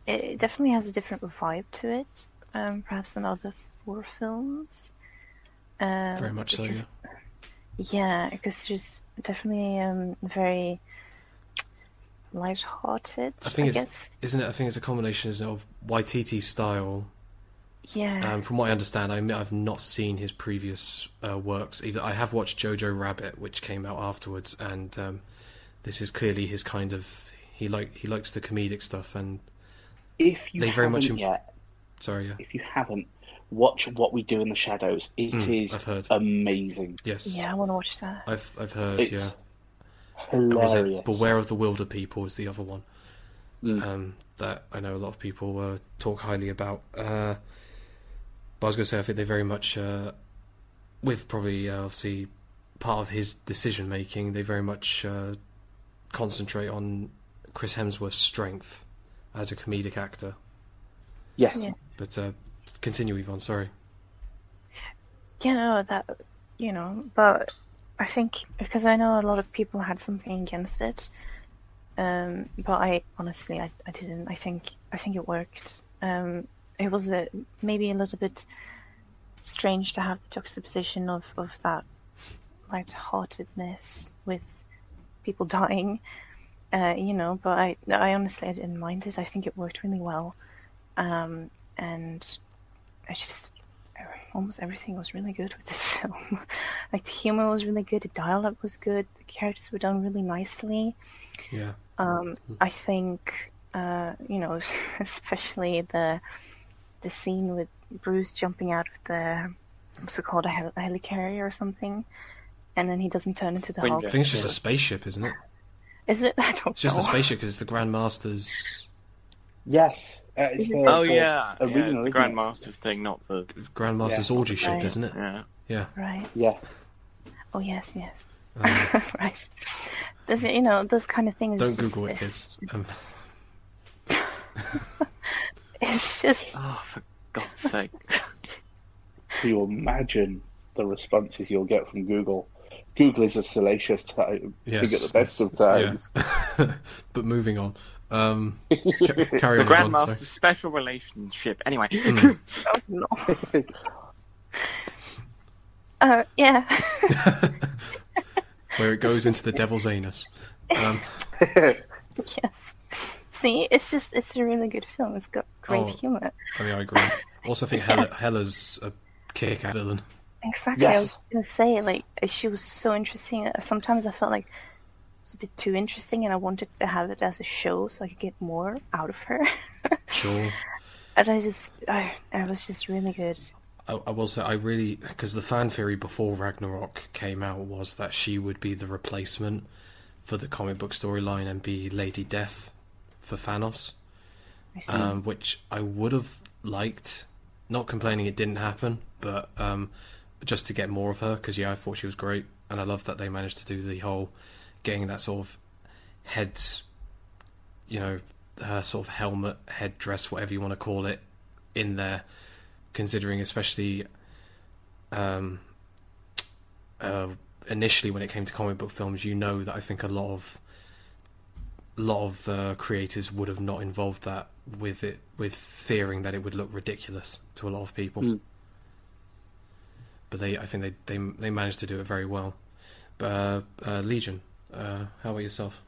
[SPEAKER 2] it, it definitely has a different vibe to it, um, perhaps than other Thor films. Um,
[SPEAKER 1] Very much so.
[SPEAKER 2] because-
[SPEAKER 1] Yeah.
[SPEAKER 2] Yeah, because she's definitely um very light-hearted.
[SPEAKER 1] I think it's
[SPEAKER 2] guess.
[SPEAKER 1] isn't it? I think it's a combination isn't it, of YTT style.
[SPEAKER 2] Yeah.
[SPEAKER 1] Um, from what I understand, I admit I've not seen his previous uh, works. Either I have watched Jojo Rabbit, which came out afterwards, and um, this is clearly his kind of he like he likes the comedic stuff. And
[SPEAKER 4] If you
[SPEAKER 1] They very much im-
[SPEAKER 4] yet,
[SPEAKER 1] sorry, yeah,
[SPEAKER 4] if you haven't, watch What We Do in the Shadows. It is
[SPEAKER 1] Mm, I've heard.
[SPEAKER 4] amazing.
[SPEAKER 1] yes,
[SPEAKER 2] yeah, I want to watch that.
[SPEAKER 1] I've I've heard,
[SPEAKER 4] It's
[SPEAKER 1] yeah. Or was it
[SPEAKER 4] hilarious.
[SPEAKER 1] Beware of the Wilderpeople is the other one
[SPEAKER 4] Mm.
[SPEAKER 1] um, that I know a lot of people uh, talk highly about. Uh, but I was going to say I think they very much, uh, with probably uh, obviously part of his decision making, they very much uh, concentrate on Chris Hemsworth's strength as a comedic actor.
[SPEAKER 4] Yes.
[SPEAKER 2] Yeah.
[SPEAKER 1] But uh, continue, Yvonne. Sorry.
[SPEAKER 2] Yeah, no, that you know, but I think because I know a lot of people had something against it, um, but I honestly I, I didn't. I think I think it worked. Um, it was a, maybe a little bit strange to have the juxtaposition of of that light-heartedness with people dying, uh, you know. But I I honestly I didn't mind it. I think it worked really well, um, and I just almost everything was really good with this (laughs) film. like the humor was really good, the dialogue was good, the characters were done really nicely.
[SPEAKER 1] Yeah.
[SPEAKER 2] Um, I think, uh, you know, (laughs) especially the the scene with Bruce jumping out of the what's it called a, hel- a helicarrier or something, and then he doesn't turn into the
[SPEAKER 3] Wind
[SPEAKER 2] Hulk.
[SPEAKER 1] I think it's just a spaceship, isn't it?
[SPEAKER 2] Is it? (laughs) I don't
[SPEAKER 1] It's just a spaceship because the Grandmaster's
[SPEAKER 4] Yes. Uh, it's the,
[SPEAKER 3] Oh
[SPEAKER 4] the
[SPEAKER 3] yeah, yeah, it's the
[SPEAKER 4] isn't it?
[SPEAKER 3] Grandmaster's thing, not the
[SPEAKER 1] Grandmaster's
[SPEAKER 4] Yeah.
[SPEAKER 1] orgy ship,
[SPEAKER 2] Right.
[SPEAKER 1] isn't it?
[SPEAKER 3] yeah.
[SPEAKER 1] Yeah.
[SPEAKER 2] Right.
[SPEAKER 4] Yeah.
[SPEAKER 2] Oh yes, yes.
[SPEAKER 1] Um, (laughs)
[SPEAKER 2] right. There's, you know, those kind of things.
[SPEAKER 1] don't
[SPEAKER 2] it's just-
[SPEAKER 1] Google it,
[SPEAKER 2] it's-
[SPEAKER 1] kids. Um, (laughs)
[SPEAKER 2] It's just (laughs)
[SPEAKER 3] Oh, for God's sake!
[SPEAKER 4] Can you imagine the responses you'll get from Google? Google is a salacious time.
[SPEAKER 1] yes,
[SPEAKER 4] thing at the best of times.
[SPEAKER 1] yeah. (laughs) but moving on. Um, ca- (laughs) carry
[SPEAKER 3] the
[SPEAKER 1] on. Yvonne, sorry.
[SPEAKER 3] Grandmaster's special relationship. Anyway,
[SPEAKER 1] Hmm. (laughs)
[SPEAKER 2] oh no. Uh, yeah.
[SPEAKER 1] Where it goes into the devil's anus. Um,
[SPEAKER 2] yes. See, it's just it's a really good film. It's got great
[SPEAKER 1] Oh.
[SPEAKER 2] humor.
[SPEAKER 1] I mean, I agree. Also, think Hela, Hela's a kick-ass villain.
[SPEAKER 2] Exactly. I was gonna say like she was so interesting. Sometimes I felt like it was a bit too interesting, and I wanted to have it as a show so I could get more out of her. (laughs)
[SPEAKER 1] Sure.
[SPEAKER 2] and I just, I, it was just really good.
[SPEAKER 1] I, I will say I really because the fan theory before Ragnarok came out was that she would be the replacement for the comic book storyline and be Lady Death for Thanos,
[SPEAKER 2] I see.
[SPEAKER 1] um, which I would have liked. Not complaining it didn't happen, but um, just to get more of her because yeah, I thought she was great, and I love that they managed to do the whole getting that sort of head, you know, her sort of helmet, head dress, whatever you want to call it, in there considering especially um, uh, initially when it came to comic book films, you know that I think a lot of lot of uh, creators would have not involved that with it, with fearing that it would look ridiculous to a lot of people.
[SPEAKER 4] Mm.
[SPEAKER 1] But they, I think they, they they managed to do it very well. But uh, uh, Legion, uh, how about yourself?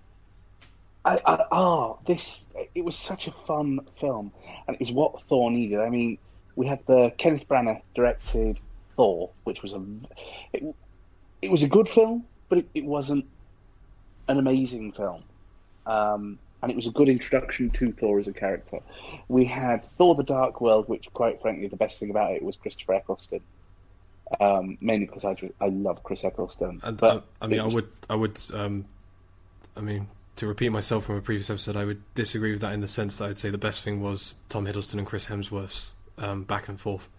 [SPEAKER 4] I, I, oh, this it was such a fun film, and it was what Thor needed. I mean, we had the Kenneth Branagh directed Thor, which was a it, it was a good film, but it, it wasn't an amazing film. Um, and it was a good introduction to Thor as a character. We had Thor: The Dark World, which, quite frankly, the best thing about it was Christopher Eccleston. Um, mainly because I, I love Chris Eccleston.
[SPEAKER 1] And
[SPEAKER 4] but
[SPEAKER 1] uh, I mean,
[SPEAKER 4] it
[SPEAKER 1] I would, I would, um, I mean, to repeat myself from a previous episode, I would disagree with that in the sense that I'd say the best thing was Tom Hiddleston and Chris Hemsworth's um, back and forth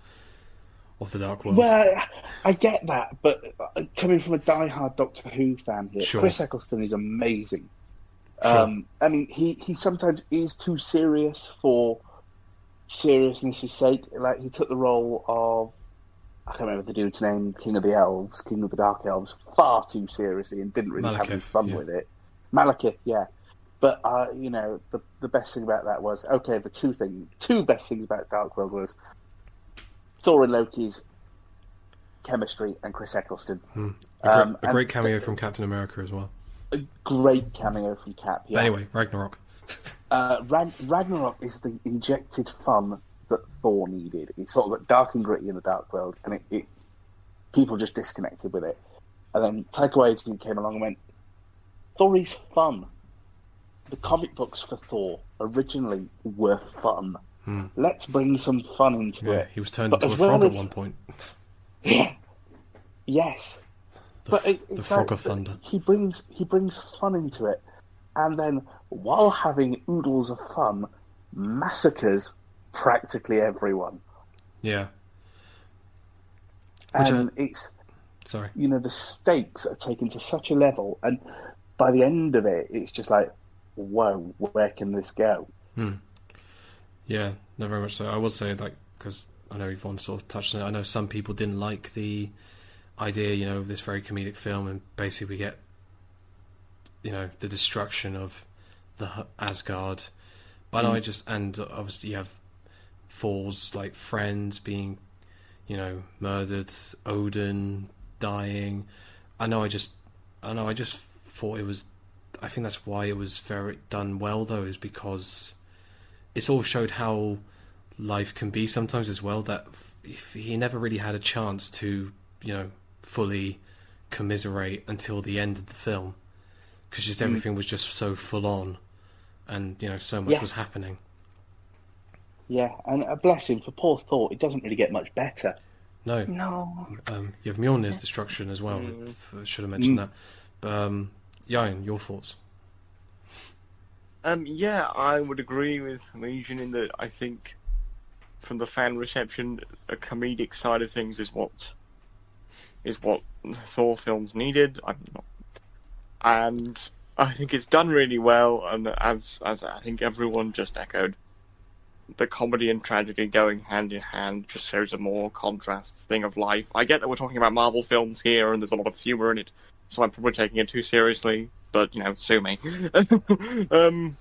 [SPEAKER 1] of the Dark World.
[SPEAKER 4] Well, I get that, but uh, coming from a die-hard Doctor Who fan here,
[SPEAKER 1] Sure.
[SPEAKER 4] Chris Eccleston is amazing.
[SPEAKER 1] Sure.
[SPEAKER 4] Um, I mean, he, he sometimes is too serious for seriousness' sake. Like he took the role of I can't remember the dude's name, King of the Elves, King of the Dark Elves, far too seriously and didn't really have any fun
[SPEAKER 1] yeah.
[SPEAKER 4] with it. Malekith, yeah. But uh, you know, the the best thing about that was okay. The two things, two best things about Dark World was Thor and Loki's chemistry and Chris Eccleston.
[SPEAKER 1] a, great,
[SPEAKER 4] um,
[SPEAKER 1] a great cameo from Captain America as well.
[SPEAKER 4] A great cameo from Cap.
[SPEAKER 1] But anyway, Ragnarok. (laughs)
[SPEAKER 4] Uh, Rag- Ragnarok is the injected fun that Thor needed. It sort of got dark and gritty in the Dark World, and it, it people just disconnected with it. And then Taika Waititi came along and went, "Thor is fun." The comic books for Thor originally were fun.
[SPEAKER 1] Hmm.
[SPEAKER 4] Let's bring some fun into it.
[SPEAKER 1] Yeah,
[SPEAKER 4] it.
[SPEAKER 1] he was turned
[SPEAKER 4] But
[SPEAKER 1] into a
[SPEAKER 4] as well
[SPEAKER 1] frog at one point.
[SPEAKER 4] Yeah. Yes.
[SPEAKER 1] The,
[SPEAKER 4] but it,
[SPEAKER 1] the Frog
[SPEAKER 4] like
[SPEAKER 1] of Thunder.
[SPEAKER 4] He brings he brings fun into it, and then while having oodles of fun, massacres practically everyone.
[SPEAKER 1] Yeah. Which
[SPEAKER 4] and it's
[SPEAKER 1] Sorry.
[SPEAKER 4] you know the stakes are taken to such a level, and by the end of it, it's just like, whoa, where can this go?
[SPEAKER 1] Hmm. Yeah, no, very much so. I will say, like, because I know Yvonne sort of touched on it. I know some people didn't like the idea, you know, of this very comedic film, and basically we get, you know, the destruction of the Asgard. But I just and obviously you have Thor's like friends being, you know, murdered, Odin dying. I know. I just, I know. I just thought it was. I think that's why it was very done well, though, is because it's all showed how life can be sometimes as well. That if he never really had a chance to, you know, fully commiserate until the end of the film, because just mm. everything was just so full on, and you know, so much
[SPEAKER 4] Yeah.
[SPEAKER 1] was happening.
[SPEAKER 4] Yeah, and a blessing for poor Thor. It doesn't really get much better.
[SPEAKER 1] No,
[SPEAKER 2] No.
[SPEAKER 1] um, you have Mjolnir's destruction as well. I should have mentioned that. But um, Yayan, your thoughts?
[SPEAKER 3] Um, yeah, I would agree with Legion in that I think, from the fan reception, a comedic side of things is what is what Thor films needed. I'm not, and I think it's done really well. And as as I think everyone just echoed, the comedy and tragedy going hand in hand just shows a more contrast thing of life. I get that we're talking about Marvel films here, and there's a lot of humor in it, so I'm probably taking it too seriously. But you know, sue me. (laughs) um,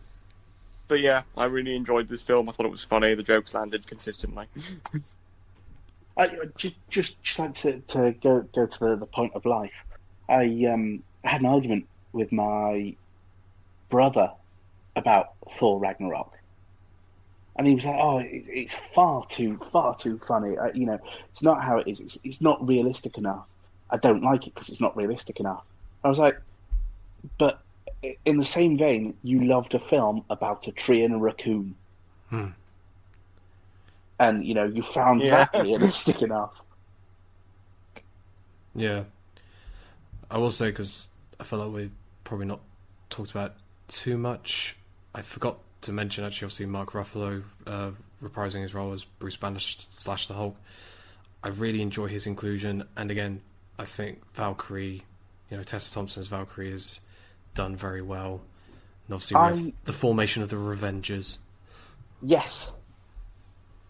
[SPEAKER 3] but yeah, I really enjoyed this film. I thought it was funny. The jokes landed consistently.
[SPEAKER 4] I just just, just like to, to go go to the, the point of life. I um had an argument with my brother about Thor Ragnarok, and he was like, "Oh, it, it's far too far too funny. I, you know, it's not how it is. It's it's not realistic enough. I don't like it because it's not realistic enough." I was like, "But in the same vein, you loved a film about a tree and a raccoon."
[SPEAKER 1] Hmm.
[SPEAKER 4] And you know you found
[SPEAKER 3] Yeah.
[SPEAKER 4] that realistic (laughs) enough.
[SPEAKER 1] Yeah, I will say because I feel like we've probably not talked about too much. I forgot to mention actually, obviously Mark Ruffalo uh, reprising his role as Bruce Banner slash the Hulk. I really enjoy his inclusion, and again, I think Valkyrie, you know, Tessa Thompson's Valkyrie is done very well. And obviously, we have
[SPEAKER 4] I-
[SPEAKER 1] the formation of the Revengers.
[SPEAKER 4] Yes.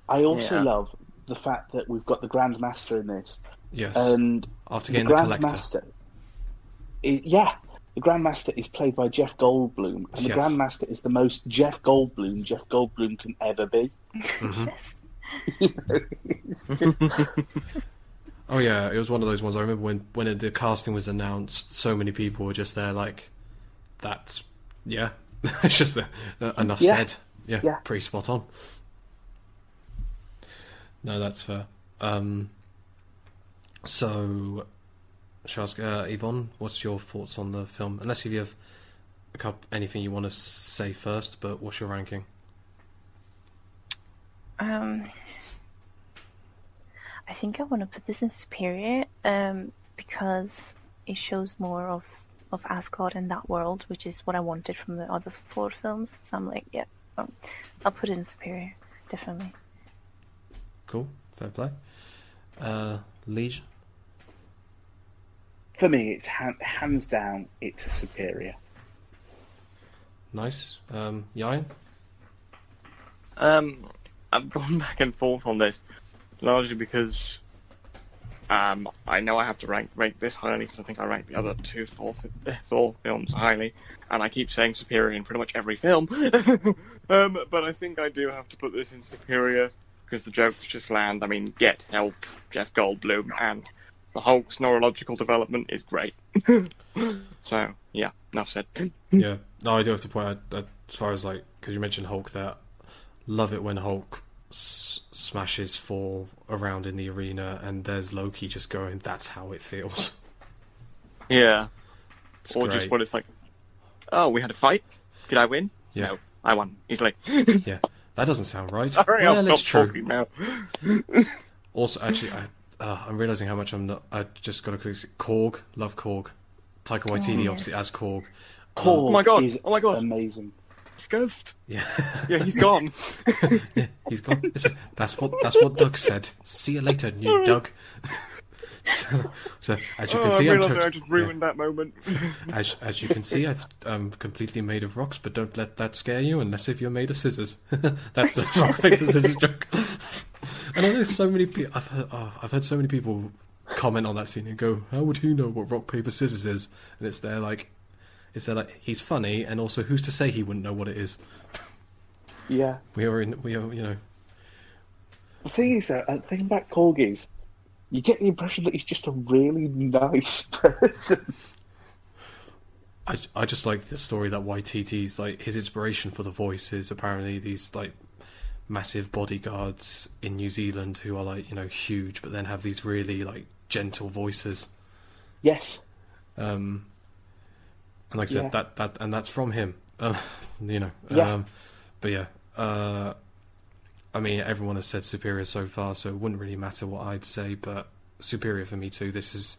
[SPEAKER 4] I also
[SPEAKER 3] Yeah.
[SPEAKER 4] love the fact that we've got the Grandmaster in this,
[SPEAKER 1] Yes,
[SPEAKER 4] and
[SPEAKER 1] after
[SPEAKER 4] the
[SPEAKER 1] getting the, collector.
[SPEAKER 4] Grandmaster. i- yeah, the Grandmaster is played by Jeff Goldblum, and the
[SPEAKER 1] Yes.
[SPEAKER 4] Grandmaster is the most Jeff Goldblum Jeff Goldblum can ever be.
[SPEAKER 1] Mm-hmm. (laughs) Oh yeah, it was one of those ones. I remember when when the casting was announced, so many people were just there like, "That's yeah, (laughs) it's just uh, uh, enough
[SPEAKER 4] Yeah.
[SPEAKER 1] said." Yeah,
[SPEAKER 4] Yeah.
[SPEAKER 1] pretty spot on. No, that's fair. Um, so, shall I ask uh, Yvonne, what's your thoughts on the film? Unless if you have a couple, anything you want to say first, but what's your ranking?
[SPEAKER 2] Um, I think I want to put this in superior um, because it shows more of, of Asgard and that world, which is what I wanted from the other Thor films. So I'm like, yeah, um, I'll put it in superior, definitely.
[SPEAKER 1] Cool, fair play. Uh, Legion.
[SPEAKER 4] For me, it's han- hands down, it's a superior.
[SPEAKER 1] Nice. Um, Yayan?
[SPEAKER 3] Um, I've (laughs) gone back and forth on this, largely because um, I know I have to rank rate this highly because I think I rank the other two Thor, Thor films highly, and I keep saying superior in pretty much every film. (laughs) um, but I think I do have to put this in superior because the jokes just land. I mean, get help, Jeff Goldblum, and the Hulk's neurological development is great. (laughs) so yeah, enough said.
[SPEAKER 1] yeah. (laughs) No, I do have to point out that as far as like because you mentioned Hulk there, love it when Hulk s- smashes Thor around in the arena and there's Loki just going, "That's how it feels." (laughs)
[SPEAKER 3] Yeah.
[SPEAKER 1] It's
[SPEAKER 3] or
[SPEAKER 1] great.
[SPEAKER 3] just what it's like, oh, we had a fight. Did I win?
[SPEAKER 1] Yeah.
[SPEAKER 3] No, I won. He's like,
[SPEAKER 1] yeah, that doesn't sound right.
[SPEAKER 3] sorry,
[SPEAKER 1] well,
[SPEAKER 3] I'll
[SPEAKER 1] it's
[SPEAKER 3] stop
[SPEAKER 1] true.
[SPEAKER 3] talking now.
[SPEAKER 1] Also, actually, I, uh, I'm realizing how much I'm not. I just got to quick Korg. Love Korg. Taika Waititi,
[SPEAKER 2] yeah.
[SPEAKER 1] obviously as Korg. Um,
[SPEAKER 4] Korg
[SPEAKER 3] my God,
[SPEAKER 4] is
[SPEAKER 3] oh my God.
[SPEAKER 4] amazing.
[SPEAKER 3] Ghost.
[SPEAKER 1] Yeah,
[SPEAKER 3] Yeah, he's (laughs) gone.
[SPEAKER 1] yeah, he's gone. That's what that's what Doug said. See you later, new Doug. So, (laughs) so as you
[SPEAKER 3] Oh,
[SPEAKER 1] can
[SPEAKER 3] I
[SPEAKER 1] see, I'm
[SPEAKER 3] realised I just
[SPEAKER 1] yeah.
[SPEAKER 3] ruined that moment. (laughs)
[SPEAKER 1] as as you can see, I've, I'm completely made of rocks, but don't let that scare you, unless if you're made of scissors. (laughs) That's a rock paper scissors joke. and I know so many people. I've heard, oh, I've heard so many people comment on that scene and go, "How would he know what rock paper scissors is?" And it's there like, it's there like he's funny, and also who's to say he wouldn't know what it is?
[SPEAKER 4] Yeah.
[SPEAKER 1] We are in, we are, you know,
[SPEAKER 4] The thing is, though, uh, thinking about Korg is, you get the impression that he's just a really nice (laughs) person.
[SPEAKER 1] I, I just like the story that YTT's like his inspiration for the voice is apparently these like massive bodyguards in New Zealand who are like you know huge but then have these really like gentle voices.
[SPEAKER 4] yes.
[SPEAKER 1] Um, and like I said,
[SPEAKER 4] Yeah.
[SPEAKER 1] that that and that's from him. Uh, (laughs) you know.
[SPEAKER 4] Yeah.
[SPEAKER 1] Um, but yeah. Uh, I mean, everyone has said superior so far, so it wouldn't really matter what I'd say. But superior for me too. This is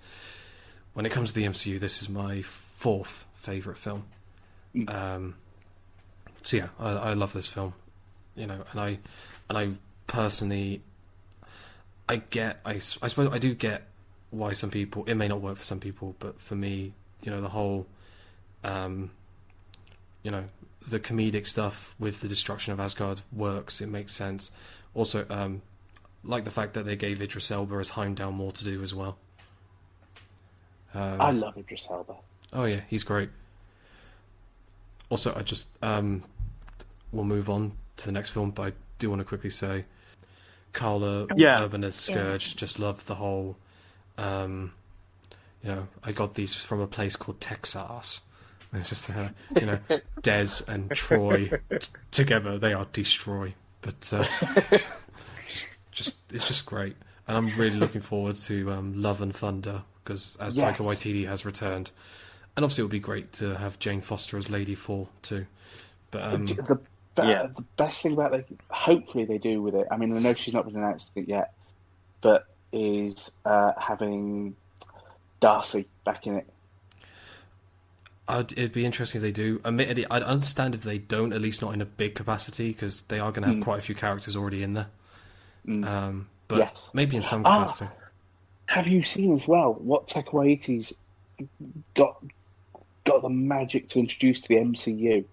[SPEAKER 1] when it comes to the MCU. This is my fourth favorite film.
[SPEAKER 4] Mm.
[SPEAKER 1] Um, so yeah, I, I love this film. You know, and I and I personally, I get. I, I suppose I do get why some people it may not work for some people, but for me, you know, the whole, um, you know, the comedic stuff with the destruction of Asgard works. It makes sense. Also, um, like the fact that they gave Idris Elba as Heimdall more to do as well. Um,
[SPEAKER 4] I love Idris Elba.
[SPEAKER 1] Oh yeah, he's great. Also, I just um, we'll move on to the next film, but I do want to quickly say, Carla
[SPEAKER 3] Yeah.
[SPEAKER 1] Urban as Skurge. Just love the whole. Um, you know, I got these from a place called Texas. It's just uh, you know, Des and Troy t- together they are destroy. But uh, (laughs) just, just it's just great, and I'm really looking forward to um, Love and Thunder because as
[SPEAKER 4] Yes.
[SPEAKER 1] Taika Waititi has returned, and obviously it would be great to have Jane Foster as Lady Thor too. But um,
[SPEAKER 4] the, be-
[SPEAKER 3] yeah.
[SPEAKER 4] the best thing about it, hopefully they do with it. I mean, I know she's not been announced it yet, but is uh, having Darcy back in it.
[SPEAKER 1] I'd, it'd be interesting if they do. Admittedly, I'd understand if they don't, at least not in a big capacity, because they are going to have
[SPEAKER 4] Mm.
[SPEAKER 1] quite a few characters already in there.
[SPEAKER 4] Mm.
[SPEAKER 1] Um, but
[SPEAKER 4] Yes.
[SPEAKER 1] maybe in some
[SPEAKER 4] Ah. Have you seen as well what Taika Waititi's got got the magic to introduce to the MCU?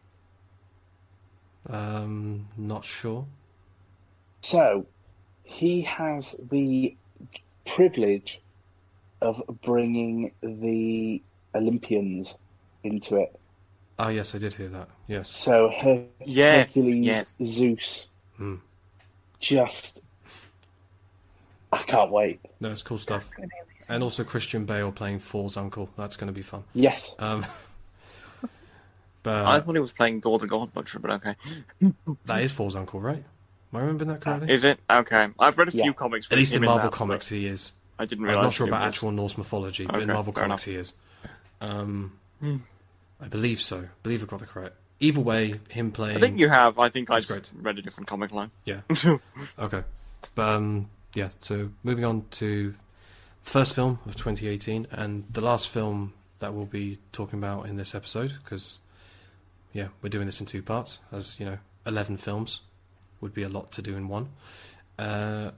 [SPEAKER 1] Um, not sure.
[SPEAKER 4] So he has the privilege of bringing the Olympians into it.
[SPEAKER 1] Oh yes, I did hear that. Yes.
[SPEAKER 4] So Her-
[SPEAKER 3] Yes,
[SPEAKER 4] Hercules,
[SPEAKER 3] yes.
[SPEAKER 4] Zeus,
[SPEAKER 1] Hmm.
[SPEAKER 4] just I can't wait.
[SPEAKER 1] No, it's cool stuff.
[SPEAKER 2] It's gonna be amazing.
[SPEAKER 1] And also Christian Bale playing Thor's uncle. That's going to be fun.
[SPEAKER 4] Yes,
[SPEAKER 1] Um, (laughs) but
[SPEAKER 3] I thought he was playing Gorr the God Butcher, but okay.
[SPEAKER 1] that is Thor's uncle, right? Am I remembering that correctly?
[SPEAKER 3] Is it? Okay. I've read a few
[SPEAKER 4] Yeah.
[SPEAKER 3] comics.
[SPEAKER 1] At least in
[SPEAKER 3] him
[SPEAKER 1] Marvel
[SPEAKER 3] that,
[SPEAKER 1] comics, he is.
[SPEAKER 3] I didn't
[SPEAKER 1] I'm
[SPEAKER 3] realize.
[SPEAKER 1] not sure about
[SPEAKER 3] was-
[SPEAKER 1] actual Norse mythology, but in Marvel comics
[SPEAKER 3] enough.
[SPEAKER 1] he is. Um,
[SPEAKER 3] Hmm.
[SPEAKER 1] I believe so. I believe I got the correct. Either way, him playing.
[SPEAKER 3] I think you have. I think I
[SPEAKER 1] That's
[SPEAKER 3] just
[SPEAKER 1] great.
[SPEAKER 3] read a different comic line.
[SPEAKER 1] Yeah. (laughs) Okay. But um, yeah. So moving on to the first film of 2018 and the last film that we'll be talking about in this episode because yeah, we're doing this in two parts. As you know, 11 films would be a lot to do in one. Uh,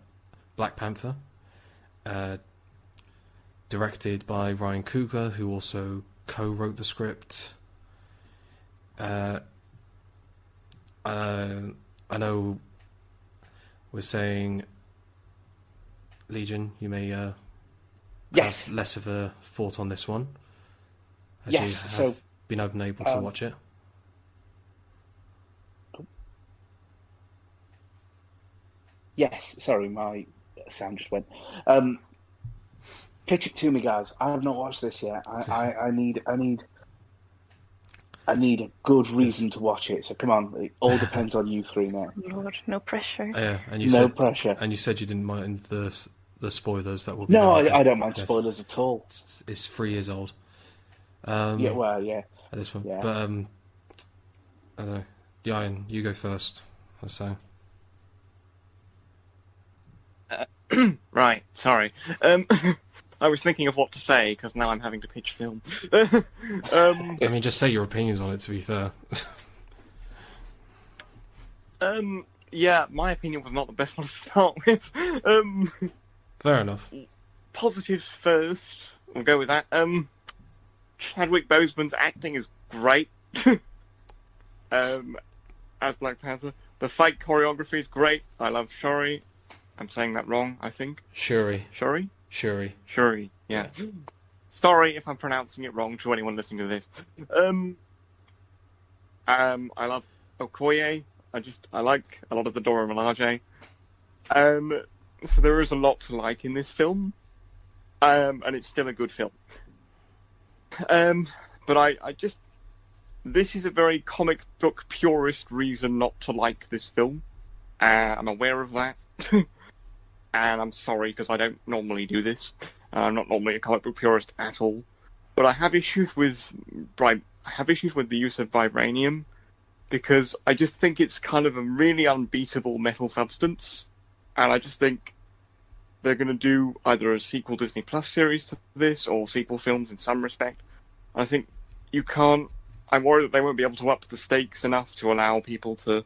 [SPEAKER 1] Black Panther, uh, directed by Ryan Coogler, who also co-wrote the script. Uh, uh, I know we're saying Legion, you may uh,
[SPEAKER 4] yes.
[SPEAKER 1] have less of a thought on this one. As
[SPEAKER 4] Yes,
[SPEAKER 1] you have
[SPEAKER 4] so,
[SPEAKER 1] been unable to
[SPEAKER 4] um,
[SPEAKER 1] watch it.
[SPEAKER 4] Yes, sorry, my sound just went. Um, pitch it to me, guys. I have not watched this yet. I, I, I need, I need, I need a good reason to watch it. So come on, it all (laughs) depends on you three now.
[SPEAKER 2] Lord, no pressure.
[SPEAKER 1] Oh, yeah, and you
[SPEAKER 4] no
[SPEAKER 1] said
[SPEAKER 4] pressure.
[SPEAKER 1] and you said you didn't mind the the spoilers that will be.
[SPEAKER 4] No. I, I don't mind
[SPEAKER 1] Yes.
[SPEAKER 4] spoilers at all.
[SPEAKER 1] It's, it's three years old. Um,
[SPEAKER 4] Yeah, well, yeah.
[SPEAKER 1] at this point,
[SPEAKER 4] yeah.
[SPEAKER 1] but um, I don't know. Yayan, you go first. I say. (clears throat)
[SPEAKER 3] Right. Sorry. Um, (laughs) I was thinking of what to say because now I'm having to pitch film. (laughs) um,
[SPEAKER 1] I mean, just say your opinions on it. To be fair.
[SPEAKER 3] um, yeah, my opinion was not the best (laughs) one to start with. Um,
[SPEAKER 1] fair enough.
[SPEAKER 3] positives first. We'll go with that. Um, Chadwick Boseman's acting is great. (laughs) um, as Black Panther, the fight choreography is great. I love Shuri. I'm saying that wrong. I think
[SPEAKER 1] Shuri.
[SPEAKER 3] Shuri.
[SPEAKER 1] Shuri.
[SPEAKER 3] Shuri. Yeah. (clears throat) Sorry if I'm pronouncing it wrong to anyone listening to this. Um, um, I love Okoye. I just I like a lot of the Dora Milaje. Um, so there is a lot to like in this film, um, and it's still a good film. Um, but I, I just this is a very comic book purist reason not to like this film. Uh, I'm aware of that, (laughs) and I'm sorry because I don't normally do this. Uh, I'm not normally a comic book purist at all, but I have issues with I have issues with the use of vibranium because I just think it's kind of a really unbeatable metal substance, and I just think they're going to do either a sequel Disney Plus series to this or sequel films in some respect. I think you can't. I'm worried that they won't be able to up the stakes enough to allow people to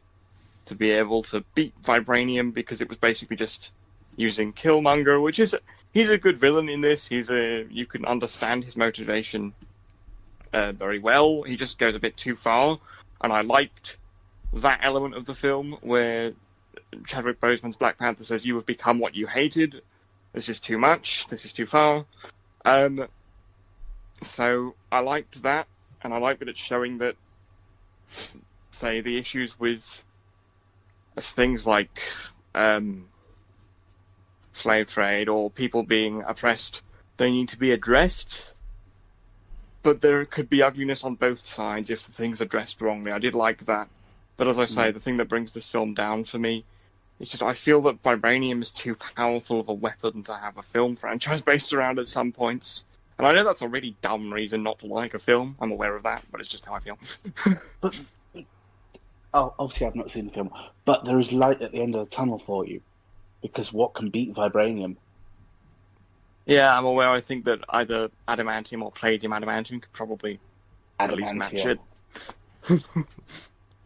[SPEAKER 3] to be able to beat Vibranium because it was basically just using Killmonger, which is he's a good villain in this. He's a you can understand his motivation uh, very well. He just goes a bit too far, and I liked that element of the film where Chadwick Boseman's Black Panther says, "You have become what you hated. This is too much. This is too far." Um, so I liked that, and I like that it's showing that, say, the issues with things like um, slave trade or people being oppressed, they need to be addressed. But there could be ugliness on both sides if the thing's are addressed wrongly. I did like that. But as I say, mm. the thing that brings this film down for me is just I feel that vibranium is too powerful of a weapon to have a film franchise (laughs) based around at some points. And I know that's a really dumb reason not to like a film. I'm aware of that, but it's just how I feel. (laughs)
[SPEAKER 4] But oh, obviously, I've not seen the film, but there is light at the end of the tunnel for you, because what can beat vibranium?
[SPEAKER 3] yeah, I'm aware. I think that either adamantium or palladium adamantium could probably at least match it. (laughs)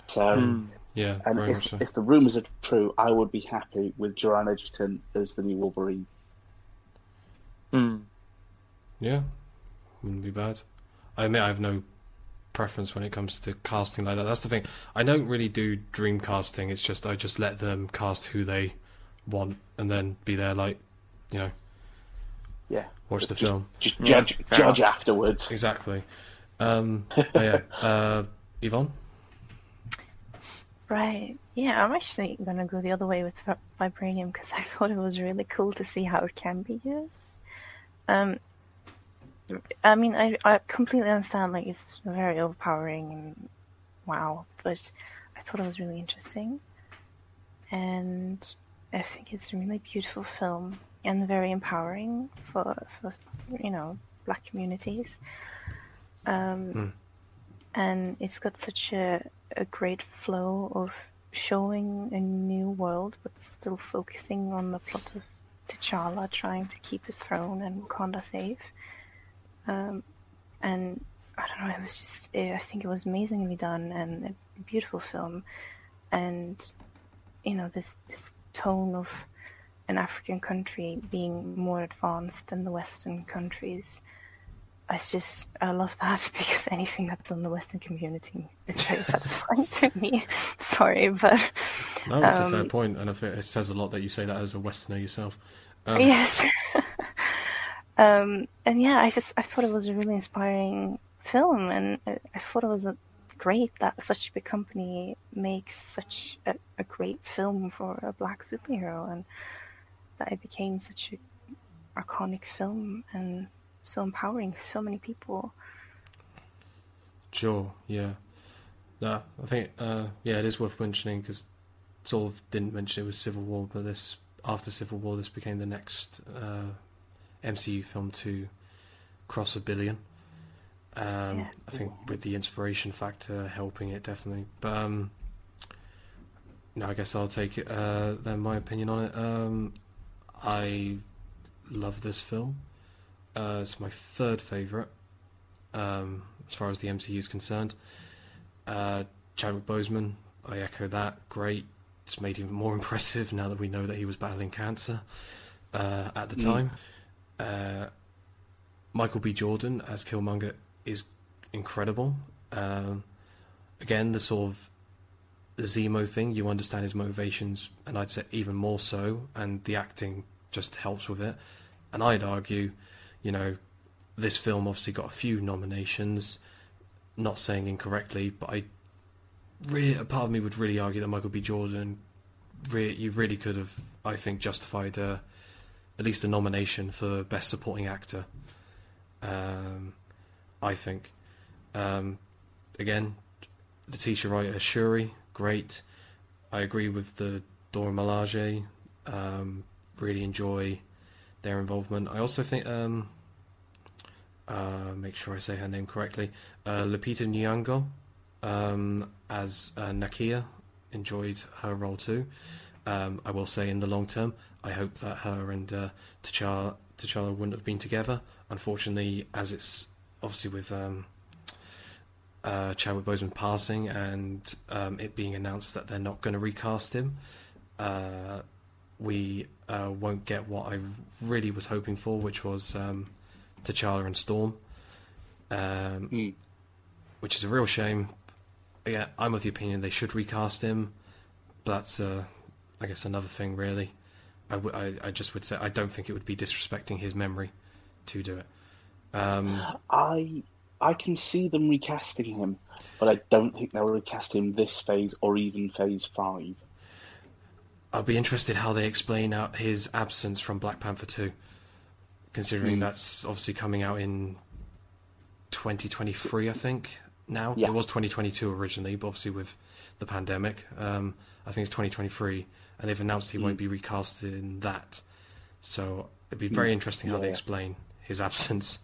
[SPEAKER 4] So,
[SPEAKER 3] Hmm.
[SPEAKER 1] Yeah,
[SPEAKER 4] and if,
[SPEAKER 1] so.
[SPEAKER 4] if the rumours are true, I would be happy with Taron Egerton as the new Wolverine.
[SPEAKER 3] Hmm.
[SPEAKER 1] Yeah, wouldn't be bad. I admit I have no preference when it comes to casting like that. That's the thing. I don't really do dream casting. It's just I just let them cast who they want and then be there, like you know,
[SPEAKER 4] Yeah,
[SPEAKER 1] watch the
[SPEAKER 4] Just-
[SPEAKER 1] film.
[SPEAKER 4] just
[SPEAKER 3] Yeah,
[SPEAKER 4] judge
[SPEAKER 3] fair
[SPEAKER 4] judge afterwards.
[SPEAKER 1] Exactly. Um, but yeah, (laughs) uh, Yvonne.
[SPEAKER 2] Right. Yeah, I'm actually gonna go the other way with vibranium because I (laughs) thought it was really cool to see how it can be used. Um, I mean, I I completely understand like it's very overpowering and wow, but I thought it was really interesting, and I think it's a really beautiful film and very empowering for for you know black communities. Um,
[SPEAKER 1] Hmm.
[SPEAKER 2] and it's got such a a great flow of showing a new world, but still focusing on the plot of T'Challa trying to keep his throne and Wakanda safe. Um, and I don't know, it was just, eh, I think it was amazingly done and a beautiful film. And, you know, this, this tone of an African country being more advanced than the Western countries. It's just, I love that (laughs) because anything that's on the Western community is very (laughs) satisfying to me. (laughs) Sorry, but
[SPEAKER 1] No, that's a fair
[SPEAKER 2] Um,
[SPEAKER 1] point, and I think it says a lot that you say that as a Westerner yourself. Um,
[SPEAKER 2] yes. um, and yeah, I just I thought it was a really inspiring film, and I, I thought it was a, great that such a big company makes such a, a great film for a black superhero, and that it became such a iconic film and so empowering so many people.
[SPEAKER 1] Sure, yeah. No, I think, uh, yeah, it is worth mentioning because sort of didn't mention it was Civil War, but this after Civil War, this became the next uh, MCU film to cross a billion. Um,
[SPEAKER 2] Yeah.
[SPEAKER 1] I think with the inspiration factor helping it definitely, but um, no, I guess I'll take it. Uh, then my opinion on it. Um, I love this film. Uh, it's my third favorite um, as far as the MCU is concerned. Uh, Chadwick Boseman, I echo that. Great. It's made even more (laughs) impressive now that we know that he was battling cancer uh, at the
[SPEAKER 4] Mm.
[SPEAKER 1] time. Uh, Michael B. Jordan as Killmonger is incredible. Um, again, the sort of Zemo thing, you understand his motivations, and I'd say even more so, and the acting just helps with it. And I'd argue, you know, this film obviously got a few nominations. Not saying incorrectly, but I, re- a part of me would really argue that Michael B. Jordan, re- you really could have, I think, justified uh, at least a nomination for best supporting actor. Um, I think. Um, again, Letitia Wright as Shuri, great. I agree with the Dora Milaje. Um, really enjoy their involvement. I also think, um, uh, make sure I say her name correctly, uh, Lupita Nyong'o um, as uh, Nakia. Enjoyed her role too. Um, I will say, in the long term, I hope that her and uh, T'Challa, T'Challa wouldn't have been together. Unfortunately, as it's obviously with um, uh, Chadwick Boseman passing and um, it being announced that they're not going to recast him, uh, we uh, won't get what I really was hoping for, which was um, T'Challa and Storm, um,
[SPEAKER 4] Mm.
[SPEAKER 1] which is a real shame. Yeah, I'm of the opinion they should recast him, but that's, uh, I guess, another thing, really. I, w- I, I just would say I don't think it would be disrespecting his memory to do it. Um,
[SPEAKER 4] I I can see them recasting him, but I don't think they'll recast him this phase or even phase five.
[SPEAKER 1] I'll be interested how they explain out his absence from Black Panther 2, considering
[SPEAKER 4] Hmm.
[SPEAKER 1] that's obviously coming out in 2023, I think. Now
[SPEAKER 4] Yeah.
[SPEAKER 1] it was 2022 originally, but obviously with the pandemic, um, I think it's 2023, and they've announced he
[SPEAKER 4] Hmm.
[SPEAKER 1] won't be recast in that. So it'd be very interesting how they
[SPEAKER 4] Yeah.
[SPEAKER 1] explain his absence.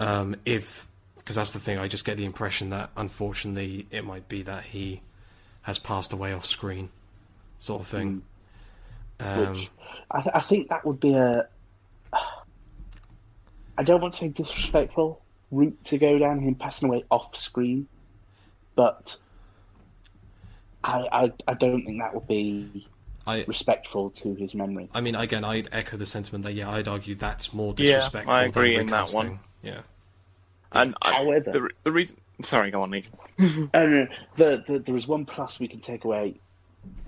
[SPEAKER 1] Um, if because that's the thing, I just get the impression that unfortunately it might be that he has passed away off screen, sort of thing. Um,
[SPEAKER 4] Which I, th- I think that would be a. I don't want to say disrespectful route to go down, him passing away off screen, but I, I I don't think that would be
[SPEAKER 1] I
[SPEAKER 4] respectful to his memory.
[SPEAKER 1] I mean, again, I'd echo the sentiment that yeah, I'd argue that's more disrespectful.
[SPEAKER 3] Yeah,
[SPEAKER 1] disrespectful.
[SPEAKER 3] I agree
[SPEAKER 1] than
[SPEAKER 3] in that one.
[SPEAKER 1] Yeah,
[SPEAKER 3] And I,
[SPEAKER 4] However-
[SPEAKER 3] the, the reason. Sorry, go on, Legion. (laughs)
[SPEAKER 4] Uh, no, no, the, the, there is one plus we can take away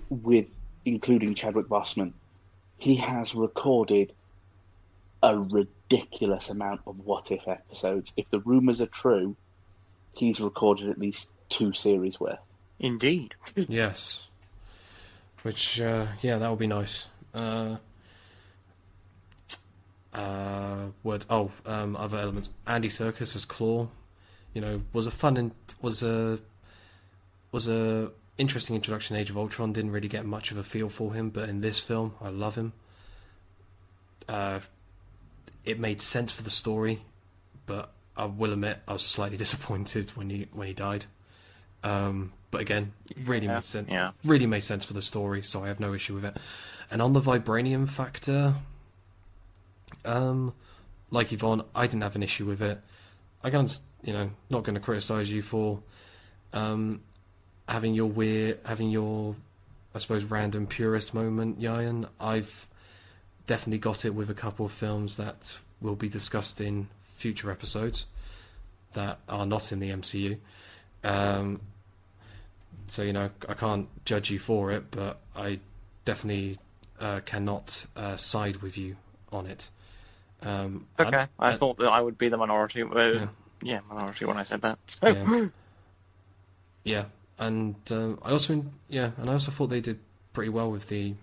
[SPEAKER 4] with including Chadwick Boseman. He has recorded a ridiculous amount of what if episodes. If the rumors are true, he's recorded at least two series worth.
[SPEAKER 3] Indeed.
[SPEAKER 1] yes. Which uh, yeah, that would be nice. Uh, uh, word. Oh, um, other elements. Andy Serkis as Klaue. You know, was a fun and was a was a interesting introduction. in Age of Ultron didn't really get much of a feel for him, but in this film, I love him. Uh, it made sense for the story, but I will admit I was slightly (laughs) disappointed when he when he died. Um, but again, really
[SPEAKER 3] Yeah,
[SPEAKER 1] made sense.
[SPEAKER 3] yeah.
[SPEAKER 1] Really made sense for the story, so I have no issue with it. And on the vibranium factor, um, like Yvonne, I didn't have an issue with it. I can't, you know, not going to criticize you for um, having your weird, having your, I suppose, random purist moment, Yayan. I've definitely got it with a couple of films that will be discussed in future episodes that are not in the MCU. Um, so you know, I can't judge you for it, but I definitely uh, cannot uh, side with you on it. Um,
[SPEAKER 3] Okay. I
[SPEAKER 1] and-
[SPEAKER 3] thought that I would be the minority. Uh,
[SPEAKER 1] Yeah.
[SPEAKER 3] yeah. minority when I said that. So, (laughs)
[SPEAKER 1] Yeah. yeah, and um, I also yeah, and I also thought they did pretty well with the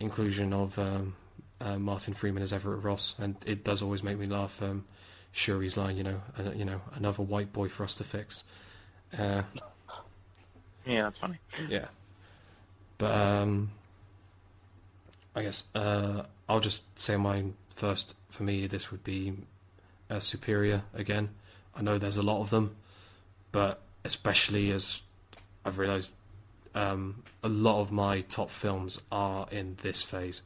[SPEAKER 1] inclusion of um, uh, Martin Freeman as Everett Ross, and it does always make me laugh. Um, Shuri's line, you know, you know, another white boy for us to fix.
[SPEAKER 3] Yeah, that's funny.
[SPEAKER 1] yeah, but um, I guess uh, I'll just say mine first. For me, this would be uh, Superior again. I know there's a lot of them, but especially as I've realised, um, a lot of my top films are in this phase.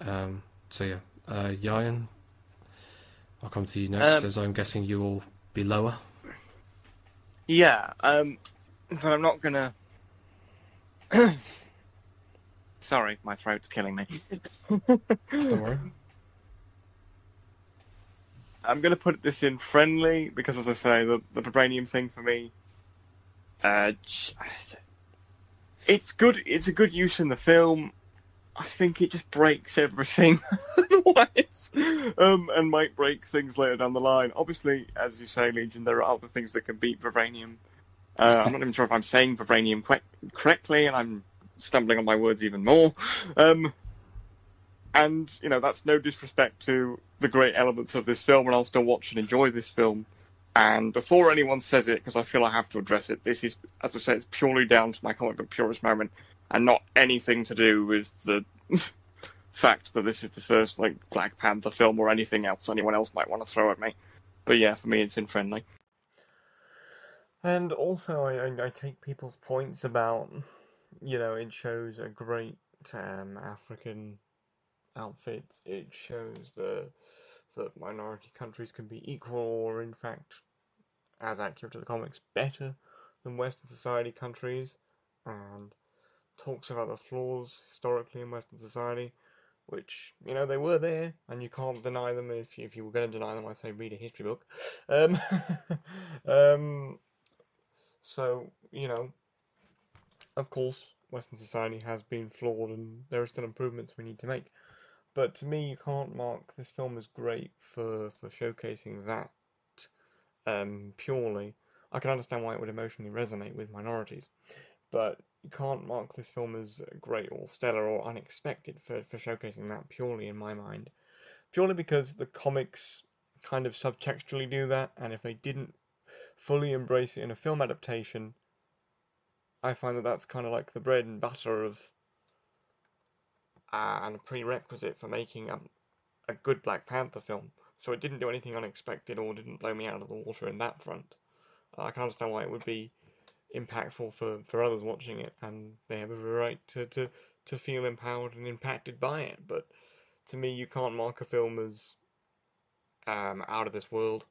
[SPEAKER 1] Um, so yeah, uh, Yayan, I'll come to you next,
[SPEAKER 3] Um,
[SPEAKER 1] as I'm guessing you will be lower.
[SPEAKER 3] Yeah, um, but I'm not gonna. (clears throat) Sorry, my throat's killing me.
[SPEAKER 1] Don't worry.
[SPEAKER 3] I'm to put this in friendly because, as I say, the the vibranium thing for me, uh, it's good. It's a good use in the film. I think it just breaks everything (laughs) otherwise, um, and might break things later down the line. Obviously, as you say, Legion, there are other things that can beat vibranium. Uh, I'm not even sure if I'm saying vibranium correctly, and I'm stumbling on my words even more. Um, and you know that's no disrespect to the great elements of this film, and I'll still watch and enjoy this film. And before anyone says it, because I feel I have to address it, this is, as I say, it's purely down to my comic book purist moment, and not anything to do with the (laughs) fact that this is the first like Black Panther film or anything else anyone else might want to throw at me. But yeah, for me, it's in friendly.
[SPEAKER 5] And also, I, I, I take people's points about, you know, it shows a great um, African outfits. It shows the that minority countries can be equal, or in fact, as accurate to the comics, better than Western society countries, and talks about the flaws historically in Western society, which you know they were there, and you can't deny them. If you, if you were going to deny them, I say read a history book. Um, (laughs) um, so you know, of course, Western society has been flawed, and there are still improvements we need to make. But to me, you can't mark this film as great for, for showcasing that um, purely. I can understand why it would emotionally resonate with minorities, but you can't mark this film as great or stellar or unexpected for, for showcasing that purely in my mind. Purely because the comics kind of subtextually do that, and if they didn't fully embrace it in a film adaptation, I find that that's kind of like the bread and butter of uh, and a prerequisite for making a, a good Black Panther film. So it didn't do anything unexpected or didn't blow me out of the water in that front. Uh, I can understand why it would be impactful for, for others watching it, and they have every right to, to, to feel empowered and impacted by it. But to me, you can't mark a film as um, out of this world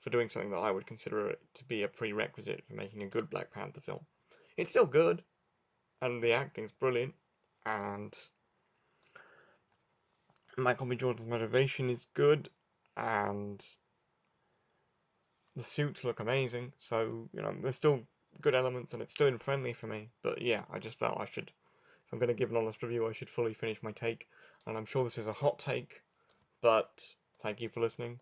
[SPEAKER 5] for doing something that I would consider to be a prerequisite for making a good Black Panther film. It's still good, and the acting's brilliant, and Michael B. Jordan's motivation is good, and the suits look amazing. So you know, there's still good elements, and it's still friendly for me. But yeah, I just felt I should, if I'm going to give an honest review, I should fully finish my take. And I'm sure this is a hot take, but thank you for listening.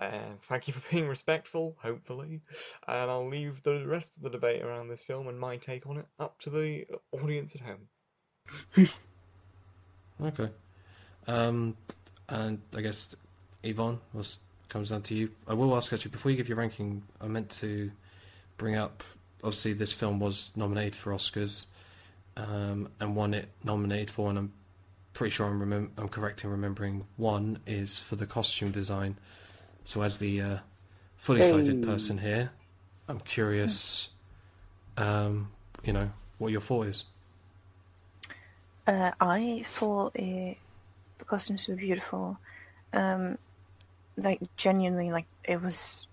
[SPEAKER 5] And thank you for being respectful, hopefully. And I'll leave the rest of the debate around this film and my take on it up to the audience at home. (laughs)
[SPEAKER 1] okay. Um, and I guess Yvonne was comes down to you. I will ask actually before you give your ranking. I meant to bring up. Obviously, this film was nominated for Oscars um, and won it nominated for, and I'm pretty sure I'm remem- I'm correct in remembering one is for the costume design. So as the uh, fully sighted person here, I'm curious. Um, you know what your thought is.
[SPEAKER 2] Uh, I thought it the costumes were beautiful. Um, like genuinely, like it was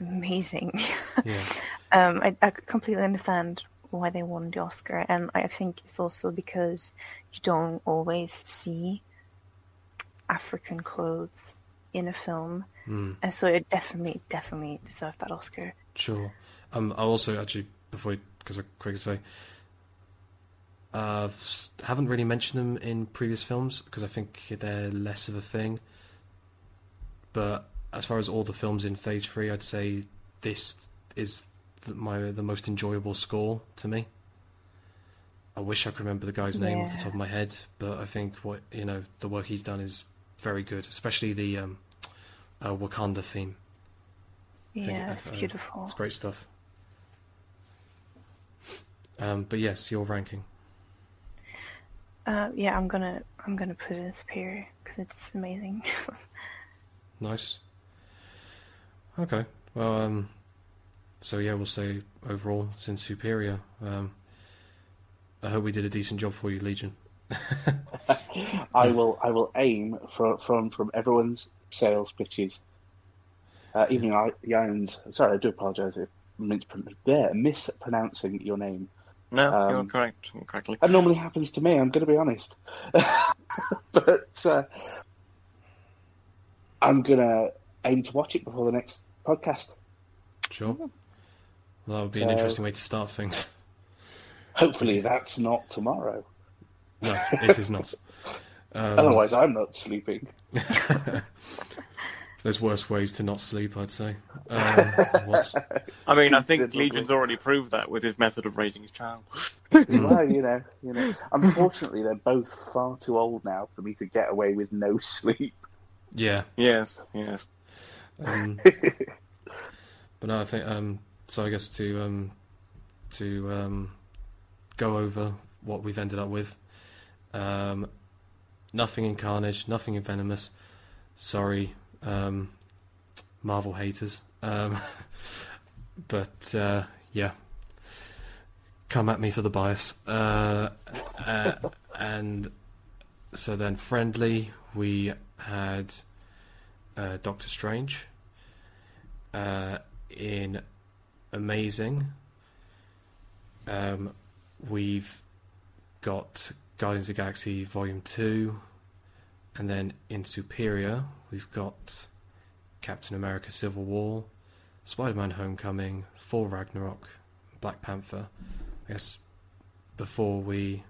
[SPEAKER 2] amazing. (laughs)
[SPEAKER 1] Yeah.
[SPEAKER 2] um, I, I completely understand why they won the Oscar, and I think it's also because you don't always see African clothes in a film,
[SPEAKER 1] mm.
[SPEAKER 2] and so it definitely, definitely deserved that Oscar.
[SPEAKER 1] Sure. Um, I also actually before because I quickly say uh, haven't really mentioned them in previous films because I think they're less of a thing. But as far as all the films in Phase Three, I'd say this is the, my the most enjoyable score to me. I wish I could remember the guy's name
[SPEAKER 2] yeah.
[SPEAKER 1] off the top of my head, but I think what you know the work he's done is very good, especially the um, uh, Wakanda theme.
[SPEAKER 2] Yeah, it's uh, beautiful.
[SPEAKER 1] It's great stuff. Um, but yes, your ranking.
[SPEAKER 2] Uh, yeah, I'm gonna I'm gonna put it in superior because it's amazing. (laughs)
[SPEAKER 1] nice. Okay. Well, um, so yeah, we'll say overall it's in superior. Um, I hope we did a decent job for you, Legion. (laughs)
[SPEAKER 4] I will. I will aim for, from from everyone's sales pitches. Uh, even Ian's. Sorry, I do apologise if I'm mispronouncing your name.
[SPEAKER 3] No, um, you're correct. Correctly.
[SPEAKER 4] That normally happens to me. I'm going to be honest, (laughs) but uh, I'm gonna aim to watch it before the next podcast.
[SPEAKER 1] Sure. Well, that would be an interesting way to start things.
[SPEAKER 4] Hopefully, that's not tomorrow.
[SPEAKER 1] No, it is not. (laughs) Um,
[SPEAKER 4] Otherwise, I'm not sleeping. (laughs)
[SPEAKER 1] there's worse ways to not sleep, I'd say. Um, (laughs) what's-
[SPEAKER 3] I mean, I think Legion's already proved that with his method of raising his child.
[SPEAKER 4] well, you know, you know. (laughs) Unfortunately, they're both far too old now for me to get away with no sleep.
[SPEAKER 1] yeah.
[SPEAKER 3] Yes, yes.
[SPEAKER 1] Um, but no, I think um, so. I guess to um, to um, go over what we've ended up with. Nothing in Carnage, nothing in Venomous. Sorry, um, Marvel haters. Um, (laughs) but uh, yeah, come at me for the bias. Uh, uh, and so then, friendly, we had uh, Doctor Strange. Uh, in Amazing, um, we've got Guardians of the Galaxy Volume 2, and then in Superior, we've got Captain America Civil War, Spider Man Homecoming, Thor Ragnarok, Black Panther. I guess before we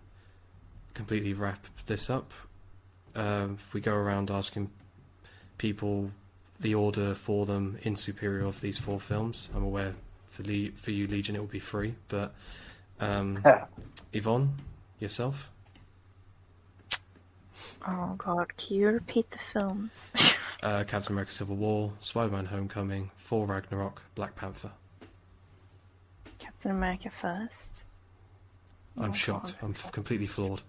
[SPEAKER 1] completely wrap this up, uh, if we go around asking people the order for them in Superior of these four films. I'm aware for Le- for you Legion it will be free, but um, (laughs) Yvonne, yourself.
[SPEAKER 2] Oh god, can you repeat the films? (laughs)
[SPEAKER 1] Uh, Captain America: Civil War, Spider-Man: Homecoming, Thor: Ragnarok, Black Panther.
[SPEAKER 2] Captain America first.
[SPEAKER 1] I'm
[SPEAKER 2] Oh,
[SPEAKER 1] shocked.
[SPEAKER 2] God.
[SPEAKER 1] I'm f- completely floored.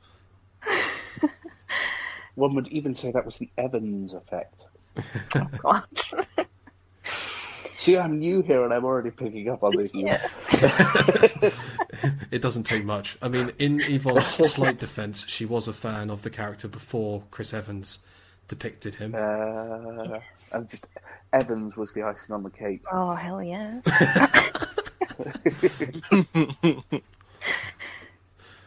[SPEAKER 1] (laughs)
[SPEAKER 4] One would even say that was the Evans effect.
[SPEAKER 2] Oh god. (laughs)
[SPEAKER 4] See, I'm new here and I'm already picking up on this.
[SPEAKER 2] yes. (laughs)
[SPEAKER 1] It doesn't take much. I mean, in Yvonne's (laughs) slight defense, she was a fan of the character before Chris Evans depicted him.
[SPEAKER 4] Uh, and just Evans was the icing on the cake.
[SPEAKER 2] Oh hell yeah! (laughs)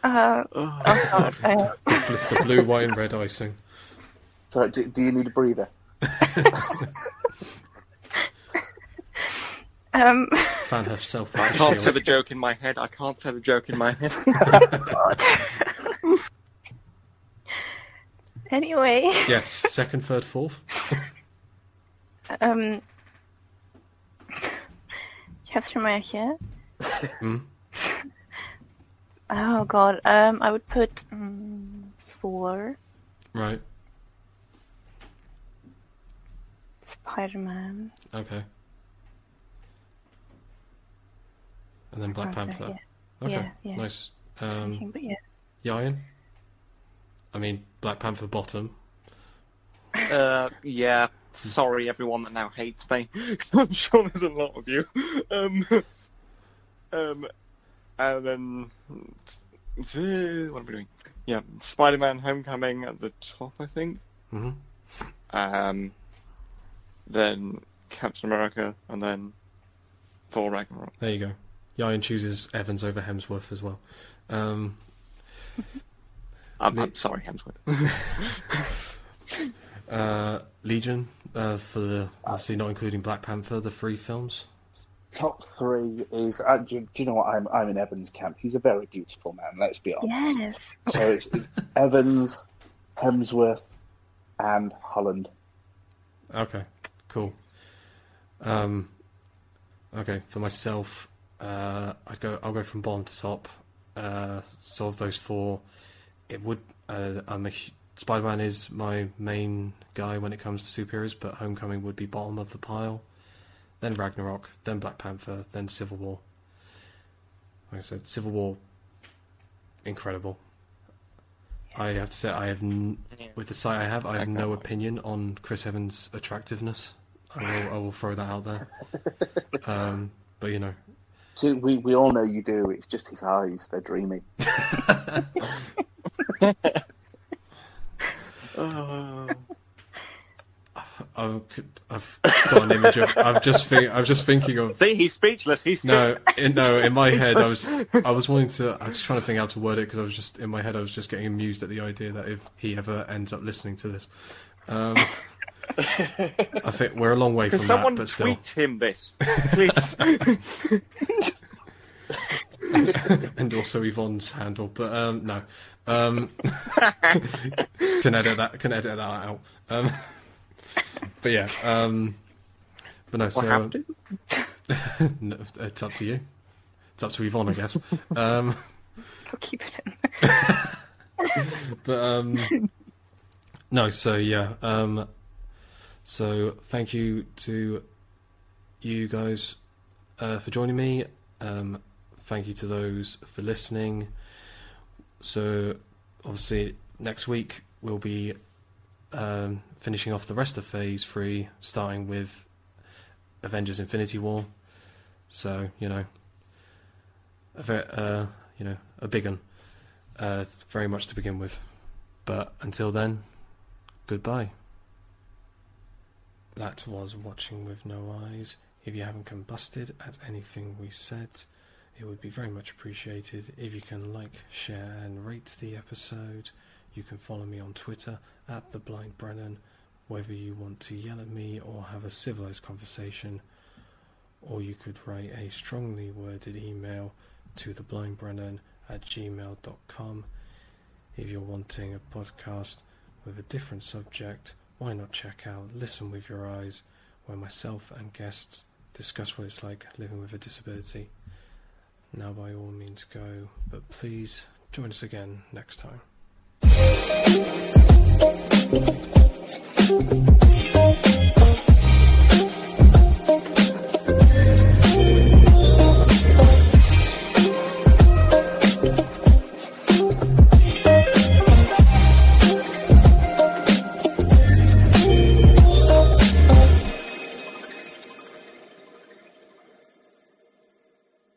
[SPEAKER 2] uh, oh god. Uh,
[SPEAKER 1] the blue, white, and red icing.
[SPEAKER 4] So, do, do you need a breather?
[SPEAKER 2] Um,
[SPEAKER 1] Fan herself
[SPEAKER 3] I can't
[SPEAKER 1] the
[SPEAKER 3] say the joke in my head. I can't say the joke in my head. (laughs)
[SPEAKER 2] anyway,
[SPEAKER 1] Yes, second, third, fourth.
[SPEAKER 2] um, Captain America.
[SPEAKER 1] Mm.
[SPEAKER 2] Oh god. Um, I would put um, Thor,
[SPEAKER 1] Right.
[SPEAKER 2] Spider-Man.
[SPEAKER 1] Okay. And then Black
[SPEAKER 2] Panther,
[SPEAKER 1] Panther.
[SPEAKER 2] yeah.
[SPEAKER 1] Okay.
[SPEAKER 2] Yeah, yeah.
[SPEAKER 1] Nice.
[SPEAKER 2] I
[SPEAKER 1] Um,
[SPEAKER 2] thinking, but yeah.
[SPEAKER 1] Yayan? I mean, Black Panther bottom.
[SPEAKER 3] Uh, yeah. Sorry, everyone that now hates me. (laughs) I'm sure there's a lot of you. Um, um, and then what am I doing? Yeah, Spider-Man: Homecoming at the top, I think.
[SPEAKER 1] hmm
[SPEAKER 3] Um, then Captain America, and then Thor: Ragnarok.
[SPEAKER 1] There you go. Yayan chooses Evans over Hemsworth as well. Um,
[SPEAKER 3] I'm,
[SPEAKER 1] Me-
[SPEAKER 3] I'm sorry, Hemsworth. (laughs) (laughs)
[SPEAKER 1] uh, Legion, uh, for the, obviously not including Black Panther, the three films.
[SPEAKER 4] Top three is. Uh, do, do you know what? I'm I'm in Evans' camp. He's a very beautiful man. Let's be honest.
[SPEAKER 2] Yes.
[SPEAKER 4] So it's, it's (laughs) Evans, Hemsworth, and Holland.
[SPEAKER 1] Okay, cool. Um, okay, for myself, uh, I go. I'll go from bottom to top. Uh, so of those four, it would. Uh, I'm a Spider-Man is my main guy when it comes to superheroes, but Homecoming would be bottom of the pile. Then Ragnarok, then Black Panther, then Civil War. Like I said, Civil War, incredible. I have to say, I have n- with the sight I have, I have
[SPEAKER 3] Okay.
[SPEAKER 1] no opinion on Chris Evans' attractiveness. I will, I will throw that out there. (laughs) Um, but you know,
[SPEAKER 4] So we, we all know you do. It's just his eyes. They're dreamy. (laughs)
[SPEAKER 3] Oh.
[SPEAKER 1] I've, I've got an image of. I've just think, I was just thinking of.
[SPEAKER 3] See, he's speechless. He's
[SPEAKER 1] No, in, no. In my (laughs) head, I was, I was wanting to. I was trying to think how to word it because I was just in my head. I was just getting amused at the idea that if he ever ends up listening to this, um, I think we're a long way from
[SPEAKER 3] someone
[SPEAKER 1] that, but still.
[SPEAKER 3] tweet him this, please? (laughs)
[SPEAKER 1] and also Yvonne's handle, but um, no. Um, (laughs) can edit that. Can edit that out. Um, (laughs) but yeah. Um, but no. So
[SPEAKER 3] I have to.
[SPEAKER 1] no, it's up to you. It's up to Yvonne, I guess. Um,
[SPEAKER 2] I'll keep it in.
[SPEAKER 1] but um, no. So yeah. Um, so thank you to you guys uh, for joining me. Um, thank you to those for listening. So, obviously, next week we'll be um, finishing off the rest of Phase Three, starting with Avengers: Infinity War. So, you know, a very, uh, you know, a big one, uh, very much to begin with. But until then, goodbye. That was watching with no eyes. If you haven't combusted at anything we said, it would be very much appreciated if you can like, share, and rate the episode. You can follow me on Twitter at the Blind Brennan, whether you want to yell at me or have a civilized conversation, or you could write a strongly worded email to theblindbrennan at gmail.com. If you're wanting a podcast with a different subject, why not check out Listen with Your Eyes, where myself and guests discuss what it's like living with a disability? Now, by all means, go, but please join us again next time.